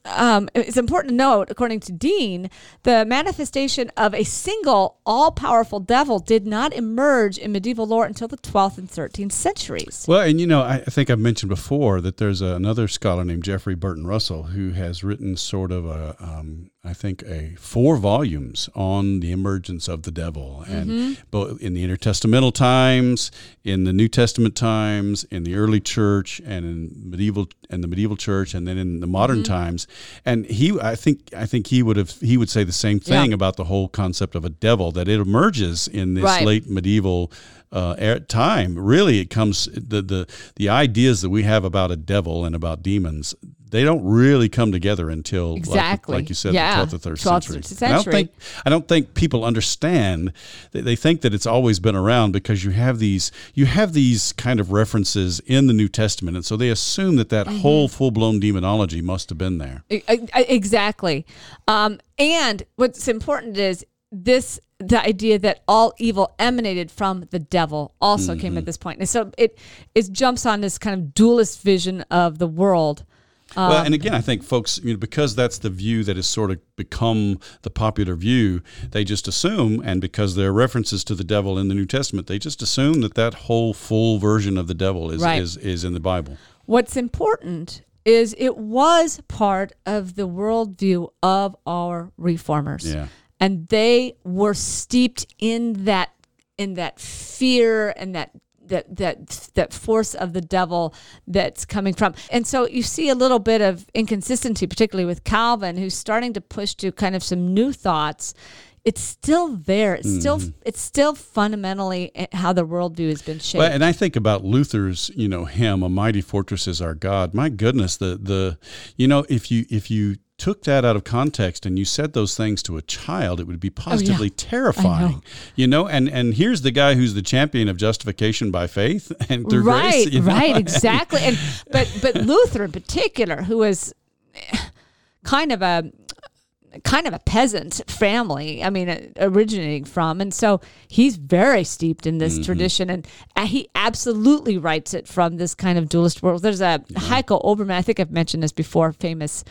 um, it's important to note, according to Deane, the manifestation of a single all powerful devil did not emerge in medieval lore until the 12th and 13th centuries. Well, and you know, I, think I've mentioned before that there's another scholar named Jeffrey Burton Russell who has written sort of a, um, I think, a four volumes on the emergence of the devil, and mm-hmm. both in the intertestamental times, in the New Testament times, in the early church, and in medieval and the medieval church, and then in the modern mm-hmm. times. And he, I think, I think he would have he would say the same thing Yeah. about the whole concept of a devil that it emerges in this Right. late medieval uh, time. Really, it comes the the the ideas that we have about a devil and about demons. They don't really come together until like- Exactly. like, you said, Yeah. the twelfth or third 12th century. century. I don't think I don't think people understand. They, they think that it's always been around because you have these you have these kind of references in the New Testament, and so they assume that Mm-hmm. that whole full blown demonology must have been there. Exactly. Um, and what's important is this the idea that all evil emanated from the devil also came at this point. And so it it jumps on this kind of dualist vision of the world. well, Um, and again, I think folks, you know, because that's the view that has sort of become the popular view, they just assume, and because there are references to the devil in the New Testament, they just assume that that whole full version of the devil is Right. is, is in the Bible. What's important is it was part of the worldview of our reformers. Yeah. And they were steeped in that in that fear and that that that that force of the devil that's coming from. And so you see a little bit of inconsistency, particularly with Calvin, who's starting to push to kind of some new thoughts. It's still there. It's still Mm-hmm. it's still fundamentally eh, how the worldview has been shaped. Well, and I think about Luther's, you know, hymn, "A mighty fortress is our God." My goodness, the the, you know, if you if you took that out of context and you said those things to a child, it would be positively terrifying. You know, and and here's the guy who's the champion of justification by faith and through right, grace. you know? right, exactly. And but but Luther in particular, who was kind of a kind of a peasant family. I mean, uh, originating from, and so he's very steeped in this tradition, and uh, he absolutely writes it from this kind of dualist world. There's a Heiko Oberman. I think I've mentioned this before. Famous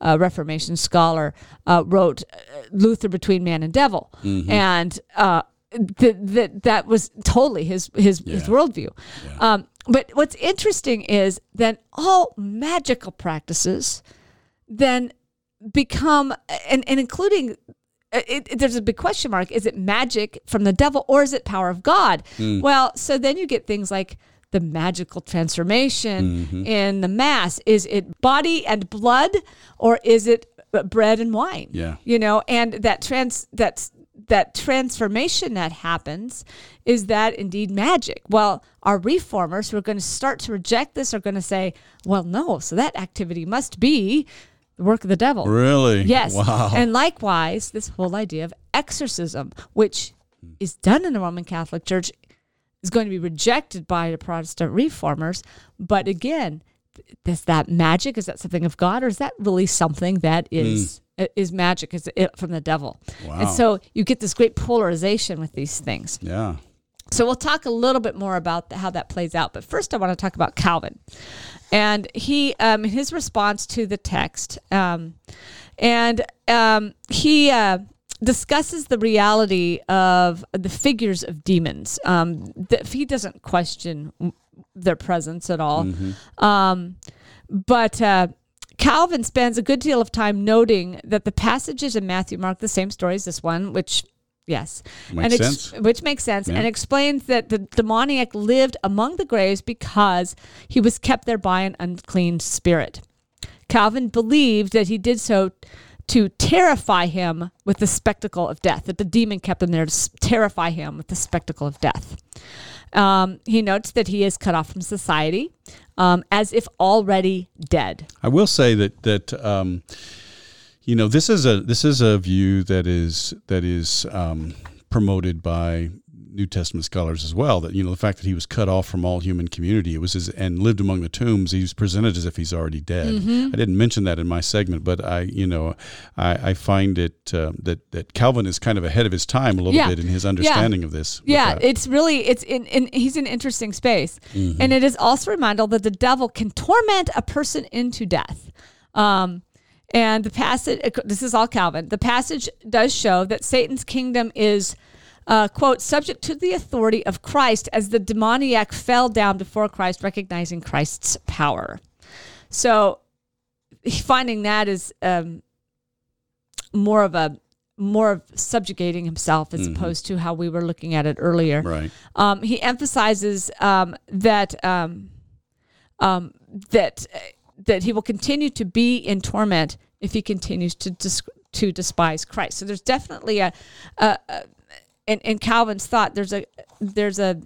uh, Reformation scholar uh, wrote uh, Luther between man and devil, and. Uh, that that that was totally his his his worldview. Um, but what's interesting is that all magical practices then become and, and including uh, it, it- there's a big question mark. Is it magic from the devil or is it power of god? Well so then you get things like the magical transformation in the mass. Is it body and blood or is it uh, bread and wine? Yeah. you know and that trans that's that transformation that happens is that indeed magic. Well our reformers who are going to start to reject this are going to say well no so that activity must be the work of the devil Really? Yes. Wow. And likewise, this whole idea of exorcism, which hmm. is done in the Roman Catholic Church, is going to be rejected by the Protestant reformers. But again, is that magic? Is that something of God, or is that really something that hmm. is is magic? Is it from the devil? Wow. And so you get this great polarization with these things. yeah. So we'll talk a little bit more about how that plays out. But first, I want to talk about Calvin, and he, um, his response to the text, um, and um, he uh, discusses the reality of the figures of demons. Um, that he doesn't question their presence at all, um, but. Uh, Calvin spends a good deal of time noting that the passages in Matthew mark the same story as this one, which, yes, Makes and sense. which makes sense, Yeah. and explains that the demoniac lived among the graves because he was kept there by an unclean spirit. Calvin believed that he did so to terrify him with the spectacle of death, that the demon kept him there to s- terrify him with the spectacle of death. Um, he notes that he is cut off from society um, as if already dead. I will say that that um, you know this is a this is a view that is that is um, promoted by New Testament scholars as well. That you know the fact that he was cut off from all human community, it was his, and lived among the tombs. He was presented as if he's already dead. Mm-hmm. I didn't mention that in my segment, but I you know I, I find it uh, that that Calvin is kind of ahead of his time a little Yeah. bit in his understanding of this. Yeah, that. it's really it's in, in he's an interesting space, Mm-hmm. and it is also a reminder that the devil can torment a person into death. Um, and the passage, this is all Calvin. The passage does show that Satan's kingdom is, uh, quote, subject to the authority of Christ, as the demoniac fell down before Christ, recognizing Christ's power. So, finding that is um, more of a more of subjugating himself as opposed to how we were looking at it earlier. right. Um, he emphasizes um, that um, um, that uh, that he will continue to be in torment if he continues to dis- to despise Christ. So there's definitely a, a, a in, in Calvin's thought there's a there's a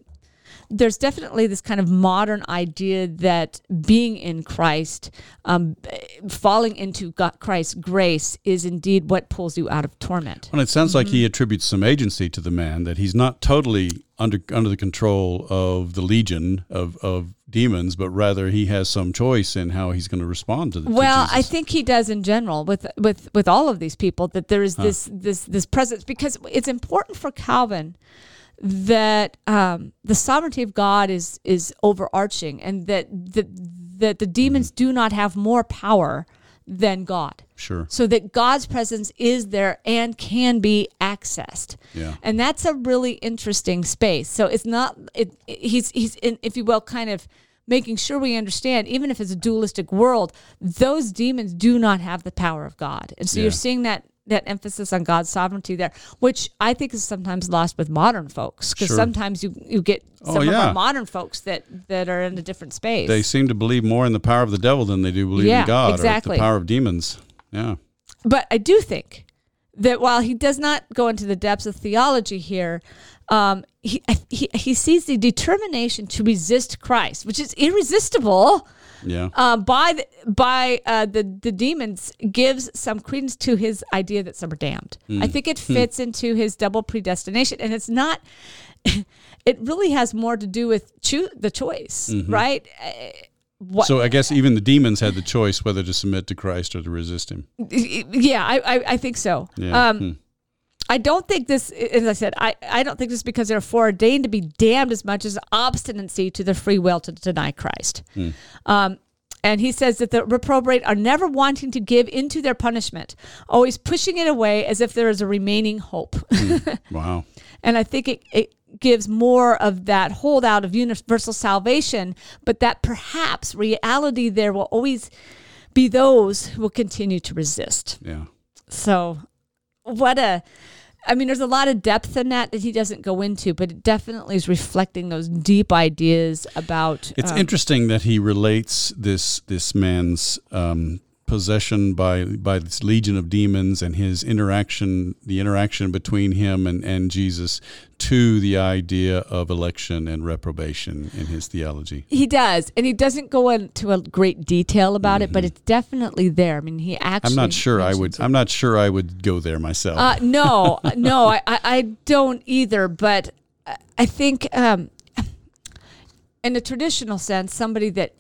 there's definitely this kind of modern idea that being in Christ, um, falling into God, Christ's grace, is indeed what pulls you out of torment. Well, it sounds like Mm-hmm. he attributes some agency to the man that he's not totally under under the control of the legion of, of demons, but rather he has some choice in how he's going to respond to the. to Well, I think he does in general with with with all of these people that there is this this this presence because it's important for Calvin that um, the sovereignty of God is is overarching and that that that the demons do not have more power than God. sure. So that God's presence is there and can be accessed. Yeah. And that's a really interesting space. So it's not it, he's he's in, if you will kind of making sure we understand even if it's a dualistic world, those demons do not have the power of God. And so Yeah. you're seeing that that emphasis on God's sovereignty there, which I think is sometimes lost with modern folks because Sure. sometimes you you get Oh, some of our modern folks that that are in a different space. They seem to believe more in the power of the devil than they do believe Yeah, in God or exactly. the power of demons. Yeah. but I do think that while he does not go into the depths of theology here, um, he, he he sees the determination to resist Christ, which is irresistible Yeah. uh, by the, by uh, the the demons, gives some credence to his idea that some are damned. I think it fits into his double predestination, and it's not. It really has more to do with choo- the choice, right? Uh, what, So I guess even the demons had the choice whether to submit to Christ or to resist him. yeah, I, I, I think so. Yeah. Um, Hmm. I don't think this, as I said, I, I don't think this is because they're foreordained to be damned as much as obstinacy to their free will to deny Christ. Hmm. Um, and he says that the reprobate are never wanting to give into their punishment, always pushing it away as if there is a remaining hope. Wow. and I think it, it gives more of that holdout of universal salvation, but that perhaps reality there will always be those who will continue to resist. Yeah. So, what a. I mean, there's a lot of depth in that that he doesn't go into, but it definitely is reflecting those deep ideas about. It's um, interesting that he relates this this man's um, possession by by this legion of demons and his interaction, the interaction between him and, and Jesus, to the idea of election and reprobation in his theology. He does, and he doesn't go into a great detail about it, but it's definitely there. I mean, he actually. Mm-hmm. I'm not sure I would. it. I'm not sure I would go there myself. Uh, no, no, I, I, don't either. But I- I think, um, in a traditional sense, somebody that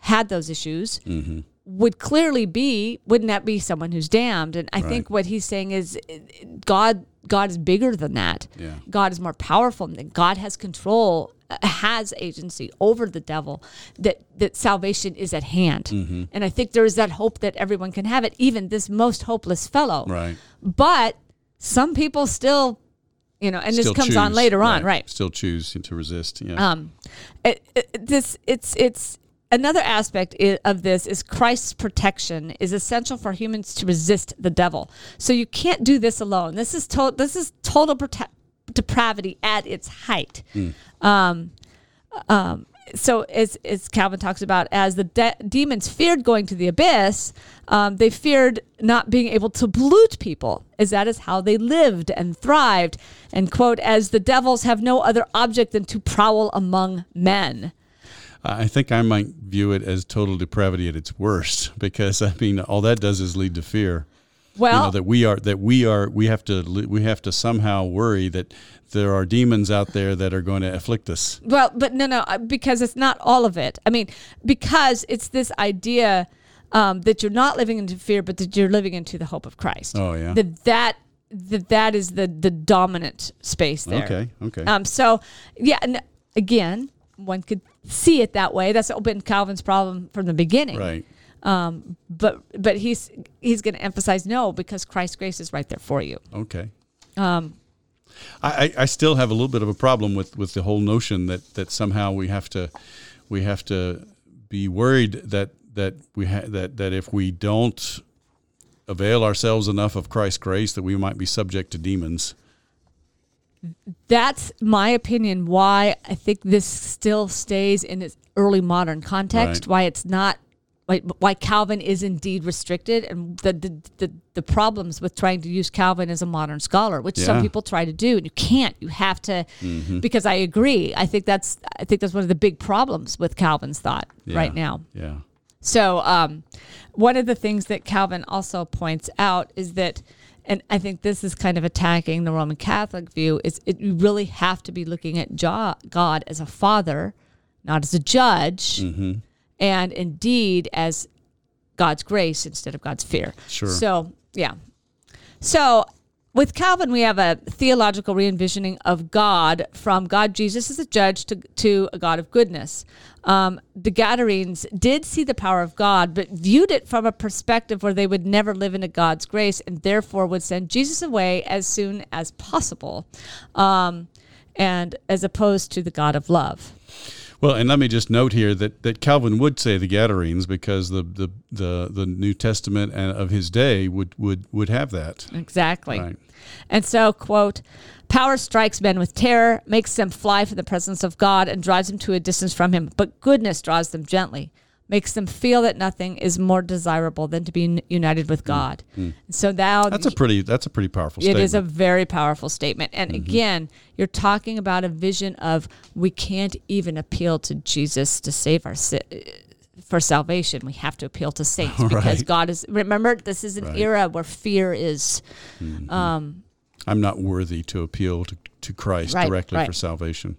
had those issues Mm-hmm. Would clearly be. Wouldn't that be someone who's damned? And I think what he's saying is, uh, God, God is bigger than that. Yeah. God is more powerful than. God has control, uh, has agency over the devil. That that salvation is at hand. Mm-hmm. And I think there is that hope that everyone can have it, even this most hopeless fellow. right. But some people still, you know, and Still this comes on later on, right? Still choose to resist. Yeah. Um, it, it, this it's it's another aspect of this is Christ's protection is essential for humans to resist the devil. So you can't do this alone. This is to, this is total prote- depravity at its height. Um, um, so as, as Calvin talks about, as the de- demons feared going to the abyss, um, they feared not being able to pollute people, as that is how they lived and thrived. And quote, as the devils have no other object than to prowl among men. I think I might view it as total depravity at its worst because I mean all that does is lead to fear. Well, you know that we are that we are we have to we have to somehow worry that there are demons out there that are going to afflict us. Well, but no, no, uh, because it's not all of it. I mean, because it's this idea um, that you're not living into fear, but that you're living into the hope of Christ. Oh yeah. That that that that is the the dominant space there. Okay. Okay. Um. So yeah, and again, one could see it that way. That's been Calvin's problem from the beginning. right. Um. But but he's he's going to emphasize no because Christ's grace is right there for you. Okay. Um. I, I still have a little bit of a problem with, with the whole notion that, that somehow we have to we have to be worried that that we ha- that that if we don't avail ourselves enough of Christ's grace that we might be subject to demons. That's my opinion why I think this still stays in its early modern context, Right. why it's not why, why Calvin is indeed restricted and the, the the the problems with trying to use Calvin as a modern scholar, which some people try to do and you can't. You have to Mm-hmm. because I agree. I think that's I think that's one of the big problems with Calvin's thought Yeah. right now. Yeah. So, um, one of the things that Calvin also points out is that, and I think this is kind of attacking the Roman Catholic view, is it, you really have to be looking at God as a father, not as a judge, mm-hmm. and indeed as God's grace instead of God's fear. Sure. So, yeah. So, with Calvin, we have a theological re envisioning of God from God Jesus as a judge to, to a God of goodness. Um, the Gadarenes did see the power of God, but viewed it from a perspective where they would never live into God's grace and therefore would send Jesus away as soon as possible, um, and as opposed to the God of love. Well, and let me just note here that, that Calvin would say the Gadarenes because the, the, the, the New Testament and of his day would, would, would have that. Exactly. Right. And so, quote, power strikes men with terror, makes them fly from the presence of God, and drives them to a distance from Him. But goodness draws them gently, makes them feel that nothing is more desirable than to be n- united with mm. God. Mm. So now That's a pretty that's a pretty powerful it statement. is a very powerful statement. And mm-hmm. again, you're talking about a vision of we can't even appeal to Jesus to save our si- for salvation. We have to appeal to saints because God is. Remember, this is an Right. era where fear is. Mm-hmm. Um, I'm not worthy to appeal to, to Christ Right, directly right. for salvation.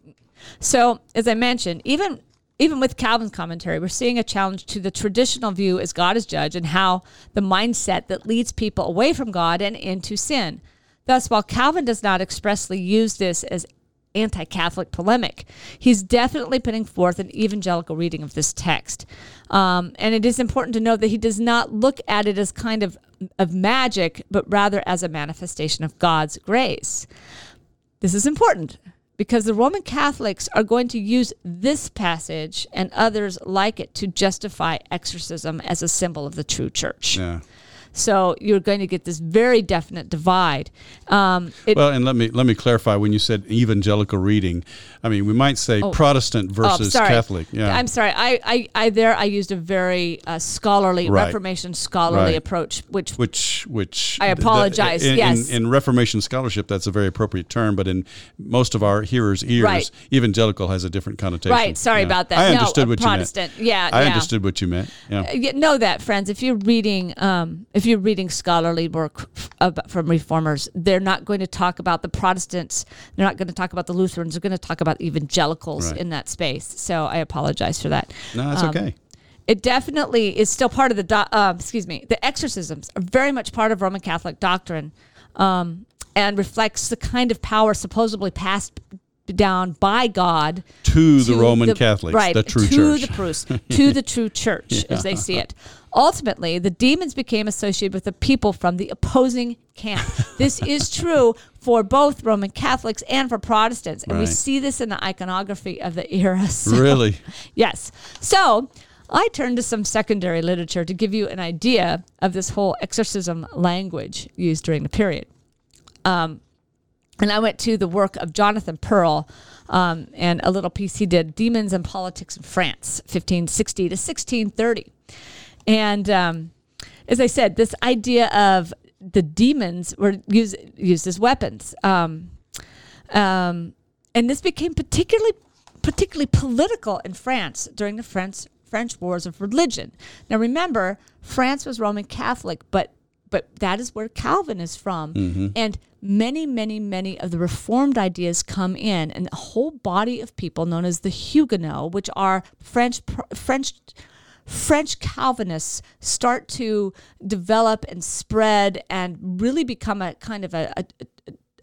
So, as I mentioned, even even with Calvin's commentary, we're seeing a challenge to the traditional view as God is judge and how the mindset that leads people away from God and into sin. Thus, while Calvin does not expressly use this as anti Catholic polemic. He's definitely putting forth an evangelical reading of this text. Um, and it is important to note that he does not look at it as kind of, of magic, but rather as a manifestation of God's grace. This is important because the Roman Catholics are going to use this passage and others like it to justify exorcism as a symbol of the true church. Yeah. So you're going to get this very definite divide. Um, it, Well, and let me let me clarify. When you said evangelical reading, I mean we might say Protestant oh, versus sorry. Catholic. Yeah, I'm sorry. I, I, I there I used a very uh, scholarly Right. Reformation scholarly Right. approach, which which which I apologize, In, yes. in, in Reformation scholarship, that's a very appropriate term, but in most of our hearers' ears, Right. evangelical has a different connotation. Right, sorry Yeah. about that. I understood a what Protestant. you meant. Yeah, I yeah. understood what you meant. Yeah. you know that, friends. If you're reading, um, if you're reading scholarly work from reformers, they're not going to talk about the Protestants. They're not going to talk about the Lutherans. They're going to talk about evangelicals Right. in that space. So I apologize for that. No, that's Um, okay. It definitely is still part of the, do- uh, excuse me, the exorcisms are very much part of Roman Catholic doctrine um, and reflects the kind of power supposedly passed down by God To the Roman the- Catholics, right, the true to church. the Bruce, to the true church as they see it. Ultimately, the demons became associated with the people from the opposing camp. This is true for both Roman Catholics and for Protestants, and we see this in the iconography of the era. So- Really? Yes. So I turned to some secondary literature to give you an idea of this whole exorcism language used during the period. Um, and I went to the work of Jonathan Pearl um, and a little piece he did, Demons and Politics in France, 1560 to 1630. And um, as I said, this idea of the demons were used, used as weapons. Um, um, and this became particularly particularly political in France during the French French wars of religion. Now remember, France was Roman Catholic, but but that is where Calvin is from, and many many many of the reformed ideas come in, and a whole body of people known as the Huguenots, which are French French. French Calvinists start to develop and spread and really become a kind of a, a,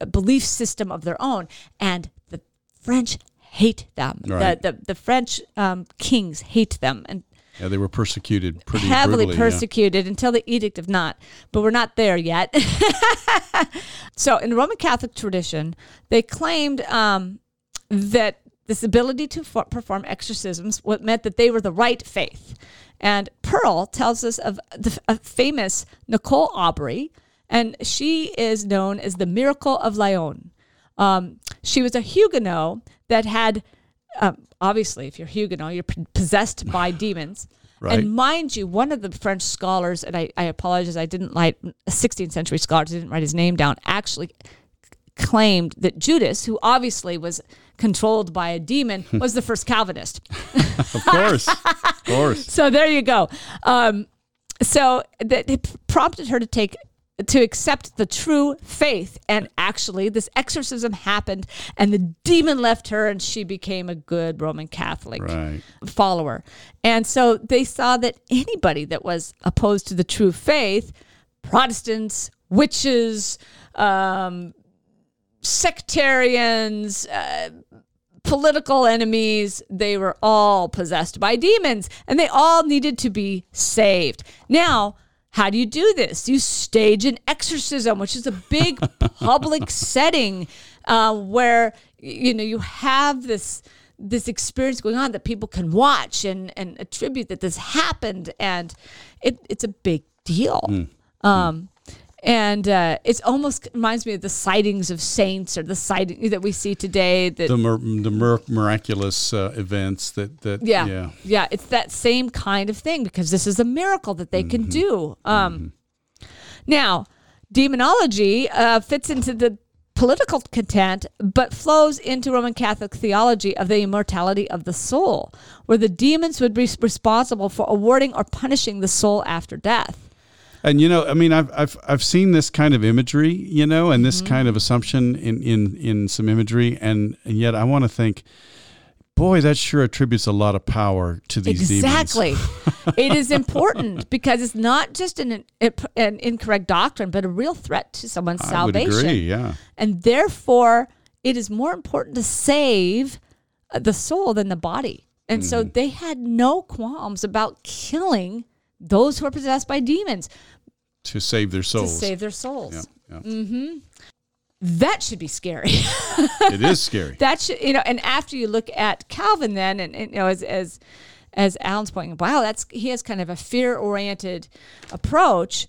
a belief system of their own, and the French hate them. Right. The, the the French um, kings hate them and Yeah, they were persecuted pretty heavily brutally, yeah. persecuted until the Edict of Nantes, but we're not there yet. so, in the Roman Catholic tradition, they claimed um, that this ability to fo- perform exorcisms what meant that they were the right faith. And Pearl tells us of the a famous Nicole Aubry, and she is known as the Miracle of Lyon. Um, she was a Huguenot that had, um, obviously, if you're Huguenot, you're p- possessed by demons. Right. And mind you, one of the French scholars, and I, I apologize, I didn't like a 16th century scholar, I didn't write his name down, actually claimed that Judas, who obviously was controlled by a demon, was the first Calvinist. Of course, of course. So there you go. Um, so that it prompted her to take to accept the true faith, and actually, this exorcism happened, and the demon left her, and she became a good Roman Catholic Right. follower. And so they saw that anybody that was opposed to the true faith, Protestants, witches, um, sectarians, uh, political enemies, they were all possessed by demons and they all needed to be saved. Now, how do you do this? You stage an exorcism, which is a big public setting uh, where you know you have this this experience going on that people can watch and and attribute that this happened, and it, it's a big deal. Um, and uh, it's almost reminds me of the sightings of saints or the sighting that we see today. That The mir- the mir- miraculous uh, events that that yeah, yeah. yeah, it's that same kind of thing because this is a miracle that they can do. Um, Now, demonology uh, fits into the political content, but flows into Roman Catholic theology of the immortality of the soul, where the demons would be responsible for awarding or punishing the soul after death. And you know, I mean, I've I've I've seen this kind of imagery, you know, and this kind of assumption in in in some imagery, and and yet I want to think boy, that sure attributes a lot of power to these demons. exactly. it is important because it's not just an, an incorrect doctrine, but a real threat to someone's I salvation. would agree, yeah. And therefore, it is more important to save the soul than the body. And so Mm-hmm. they had no qualms about killing those who are possessed by demons To save their souls. to save their souls. yeah, yeah. Mm. That should be scary. it is scary. that should you know and after you look at calvin then and, and, you know as as as alan's pointing wow that's he has kind of a fear oriented approach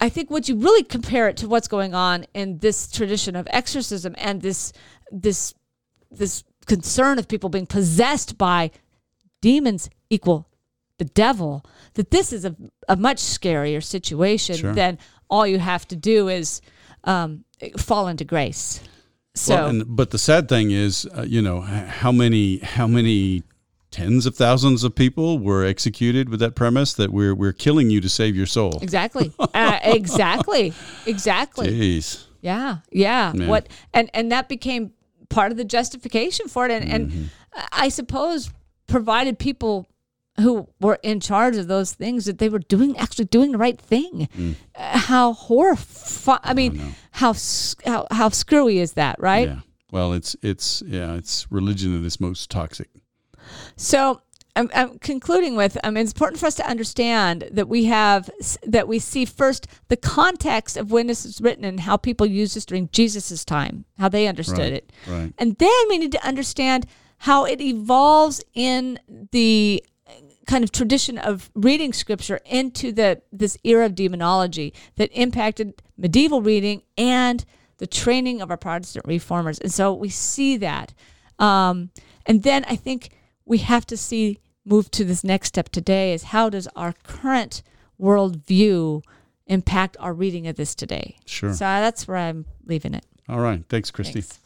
i think what you really compare it to what's going on in this tradition of exorcism and this this this concern of people being possessed by demons equal the devil that this is a, a much scarier situation Sure. than all you have to do is um, fall into grace so Well, and, but the sad thing is, uh, you know, how many how many tens of thousands of people were executed with that premise that we're we're killing you to save your soul. Exactly. uh, exactly. Exactly. Jeez. Yeah. Yeah. Yeah. What and and that became part of the justification for it and Mm-hmm. and I suppose provided people who were in charge of those things that they were doing actually doing the right thing. Mm. Uh, how horrifying I mean how, s- how how screwy is that, right? Yeah. Well, it's it's yeah, it's religion that is most toxic. So I'm, I'm concluding with I mean, it's important for us to understand that we have that we see first the context of when this is written and how people used this during Jesus's time, how they understood Right, it, right. and then we need to understand how it evolves in the kind of tradition of reading scripture into the this era of demonology that impacted medieval reading and the training of our Protestant reformers. And so we see that. Um, and then I think we have to see move to this next step today is how does our current worldview impact our reading of this today? Sure. So that's where I'm leaving it. All right. Thanks, Christy. Thanks.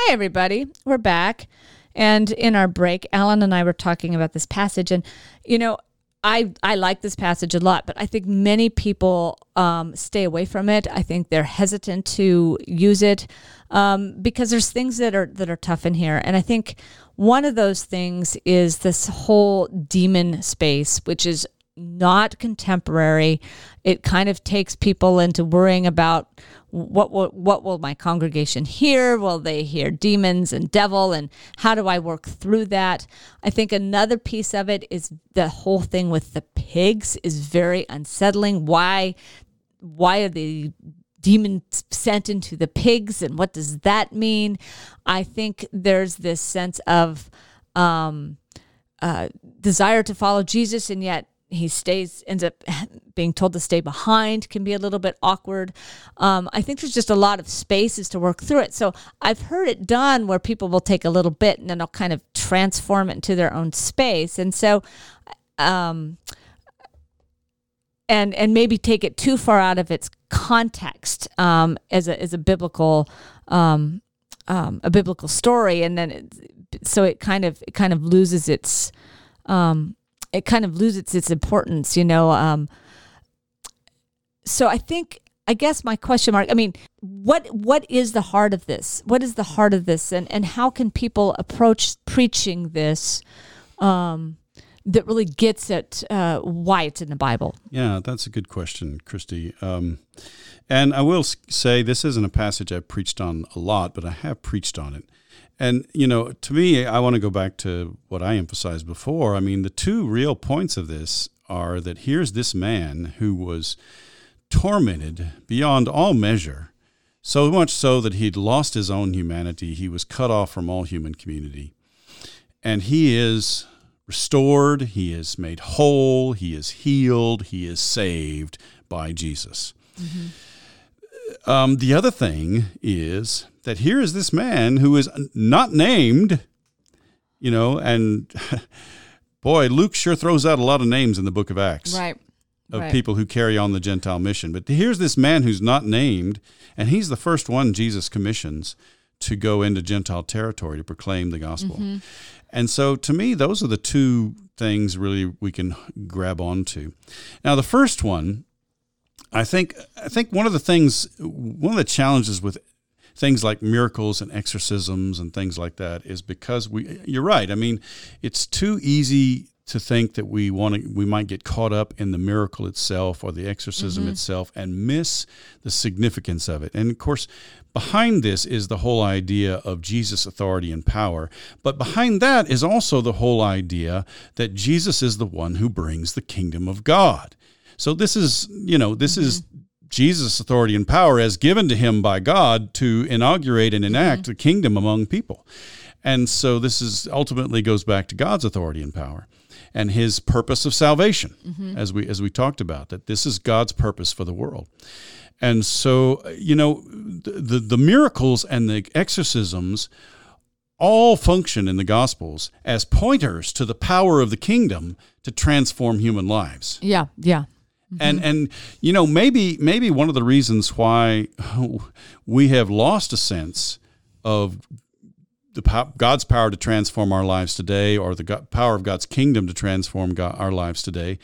Hi, everybody. We're back. And in our break, Alan and I were talking about this passage. And, you know, I, I like this passage a lot, but I think many people um, stay away from it. I think they're hesitant to use it um, because there's things that are that are tough in here. And I think one of those things is this whole demon space, which is not contemporary. It kind of takes people into worrying about what will what will my congregation hear? Will they hear demons and devil? And how do I work through that? I think another piece of it is the whole thing with the pigs is very unsettling. Why why are the demons sent into the pigs and what does that mean? I think there's this sense of um, uh, desire to follow Jesus, and yet he stays ends up being told to stay behind can be a little bit awkward. Um, I think there's just a lot of spaces to work through it. So I've heard it done where people will take a little bit and then they'll kind of transform it into their own space, and so. Um, and and maybe take it too far out of its context um, as a as a biblical um, um, a biblical story, and then it, so it kind of it kind of loses its um, it kind of loses its importance, you know. Um, so I think I guess my question mark. I mean, what what is the heart of this? What is the heart of this, and and how can people approach preaching this? Um, that really gets at uh, why it's in the Bible. Yeah, that's a good question, Christy. Um, and I will say this isn't a passage I've preached on a lot, but I have preached on it. And, you know, to me, I want to go back to what I emphasized before. I mean, the two real points of this are that here's this man who was tormented beyond all measure, so much so that he'd lost his own humanity. He was cut off from all human community. And he is restored, he is made whole, he is healed, he is saved by Jesus. Mm-hmm. Um, the other thing is that here is this man who is not named, you know, and boy, Luke sure throws out a lot of names in the book of Acts Right. of Right. people who carry on the Gentile mission. But here's this man who's not named, and he's the first one Jesus commissions to go into Gentile territory to proclaim the gospel. And so to me, those are the two things really we can grab onto. Now, the first one, I think, I think one of the things, one of the challenges with things like miracles and exorcisms and things like that is because we, you're right. I mean, it's too easy to think that we want to we might get caught up in the miracle itself or the exorcism Mm-hmm. itself and miss the significance of it. And of course, behind this is the whole idea of Jesus' authority and power, but behind that is also the whole idea that Jesus is the one who brings the kingdom of God. So this is, you know, this is mm-hmm. Jesus' authority and power as given to him by God to inaugurate and mm-hmm. enact the kingdom among people. And so this is ultimately goes back to God's authority and power and his purpose of salvation mm-hmm. as we as we talked about that this is God's purpose for the world. And so you know the the, the miracles and the exorcisms all function in the gospels as pointers to the power of the kingdom to transform human lives. Yeah, yeah. And mm-hmm. and you know maybe maybe one of the reasons why we have lost a sense of the pow- God's power to transform our lives today, or the go- power of God's kingdom to transform God, our lives today,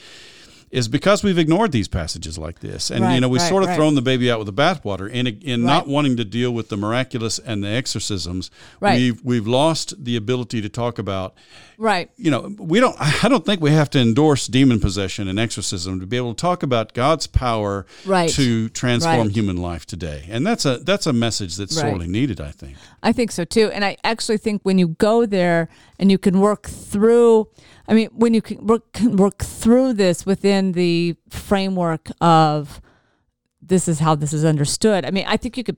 is because we've ignored these passages like this, and you know we've right, sort of right. thrown the baby out with the bathwater. In in not wanting to deal with the miraculous and the exorcisms, Right. we've we've lost the ability to talk about Right. you know, we don't. I don't think we have to endorse demon possession and exorcism to be able to talk about God's power Right. to transform Right. human life today, and that's a that's a message that's Right. sorely needed. I think. I think so too. And I actually think when you go there and you can work through, I mean, when you can work, can work through this within the framework of this is how this is understood. I mean, I think you could,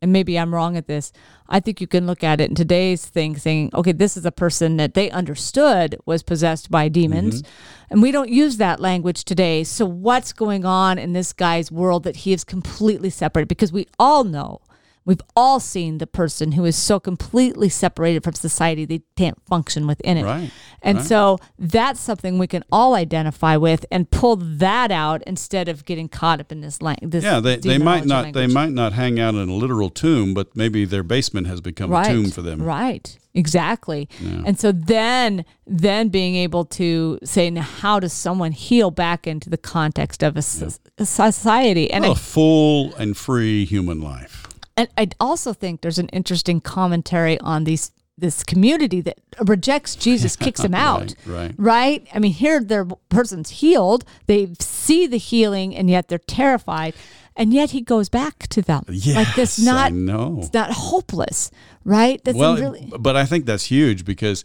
and maybe I'm wrong at this. I think you can look at it in today's thing saying, okay, this is a person that they understood was possessed by demons. Mm-hmm. And we don't use that language today. So what's going on in this guy's world that he is completely separate? Because we all know We've all seen the person who is so completely separated from society they can't function within it. Right, And right. so that's something we can all identify with and pull that out instead of getting caught up in this language. This Yeah, they, they might not they might not hang out in a literal tomb, but maybe their basement has become right. a tomb for them. Right. Exactly. And so then then being able to say now how does someone heal back into the context of a, s- a society? And Well, I a full and free human life. And I also think there's an interesting commentary on these this community that rejects Jesus, kicks him out. right. Right? I mean, here their person's healed. They see the healing and yet they're terrified. And yet he goes back to them. like this not it's not hopeless, right? That's well, really but I think that's huge because,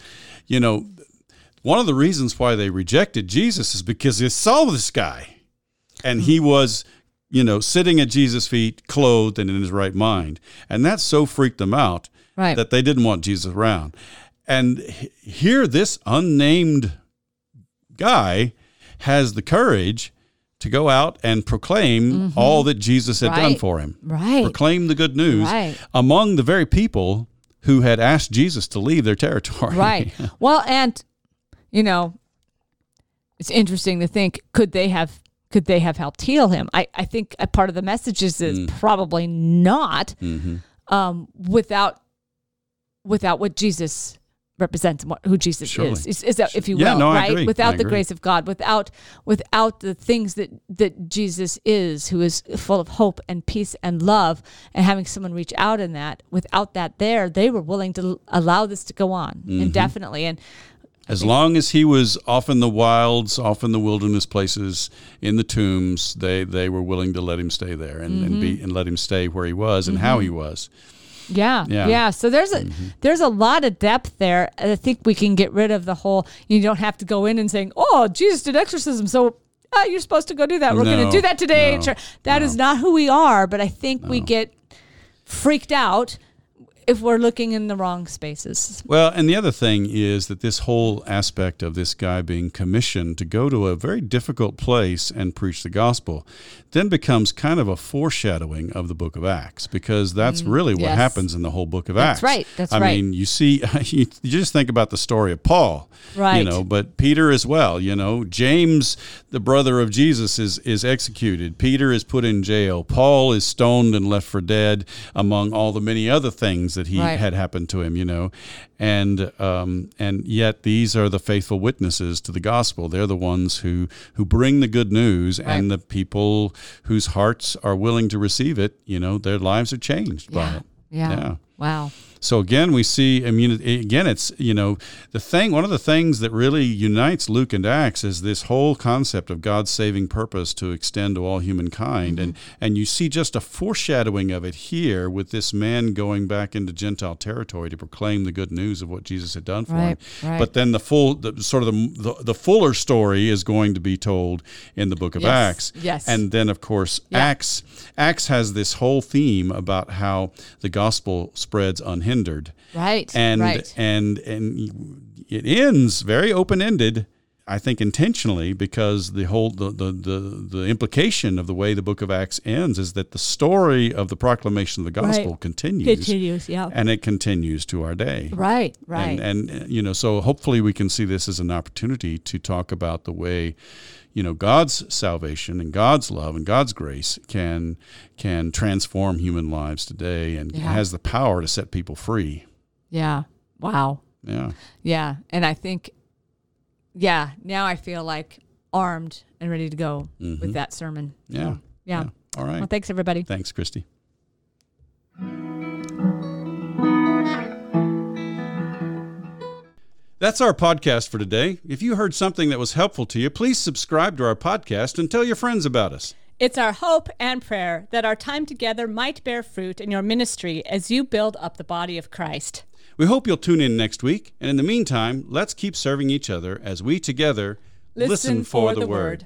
you know, one of the reasons why they rejected Jesus is because they saw this guy, and he was, you know, sitting at Jesus' feet, clothed and in his right mind, and that so freaked them out Right. that they didn't want Jesus around. And here, this unnamed guy has the courage to go out and proclaim all that Jesus had done Mm-hmm. For him right. proclaim the good news Right. among the very people who had asked Jesus to leave their territory. Right. Well, and you know, it's interesting to think could they have could they have helped heal him? I, I think a part of the message is, is Mm. probably not hmm um, without without what Jesus represents and what, who Jesus Surely. is, is, is that, if you Yeah, will, no, right? Without the grace of God, without without the things that that Jesus is, who is full of hope and peace and love, and having someone reach out in that, without that there, they were willing to allow this to go on Mm-hmm. indefinitely. And As long as he was off in the wilds, off in the wilderness places, in the tombs, they, they were willing to let him stay there and, and Mm-hmm. be and let him stay where he was and how he was. Yeah, Yeah. yeah, So there's a Mm-hmm. there's a lot of depth there. I think we can get rid of the whole. You don't have to go in and saying, "Oh, Jesus did exorcism," so uh, you're supposed to go do that. We're going to do that today. no. That is not who we are. But I think we get freaked out if we're looking in the wrong spaces. Well, and the other thing is that this whole aspect of this guy being commissioned to go to a very difficult place and preach the gospel then becomes kind of a foreshadowing of the book of Acts because that's really what Mm, yes. happens in the whole book of That's Acts. right, that's I right. mean, you see, you, you just think about the story of Paul. right? You know, but Peter as well, you know, James, the brother of Jesus, is, is executed. Peter is put in jail. Paul is stoned and left for dead, among all the many other things things that he Right. had happened to him, you know, and um, and yet these are the faithful witnesses to the gospel. They're the ones who who bring the good news, and the people whose hearts are willing to receive it. You know, their lives are changed by it. Yeah. Yeah. Wow. So again, we see immunity. Again, it's you know the thing. One of the things that really unites Luke and Acts is this whole concept of God's saving purpose to extend to all humankind, mm-hmm. and and you see just a foreshadowing of it here with this man going back into Gentile territory to proclaim the good news of what Jesus had done for Right, him. right. But then the full, the, sort of the, the the fuller story is going to be told in the Book of Yes, Acts. yes. And then of course Yeah. Acts Acts has this whole theme about how the gospel spreads unhindered. Right. And right. and and it ends very open ended. I think intentionally because the whole the, the the the implication of the way the book of Acts ends is that the story of the proclamation of the gospel Right. continues Continues. Yeah. and it continues to our day. Right. Right. And, and you know, so hopefully we can see this as an opportunity to talk about the way, you know, God's salvation and God's love and God's grace can can transform human lives today and Yeah. has the power to set people free. yeah. Wow. Yeah. Yeah. And I think, yeah, now I feel like armed and ready to go with that sermon. Mm-hmm. Yeah. Yeah. All right. Well, thanks, everybody. Thanks, Christy. That's our podcast for today. If you heard something that was helpful to you, please subscribe to our podcast and tell your friends about us. It's our hope and prayer that our time together might bear fruit in your ministry as you build up the body of Christ. We hope you'll tune in next week. And in the meantime, let's keep serving each other as we together listen, for, the, word.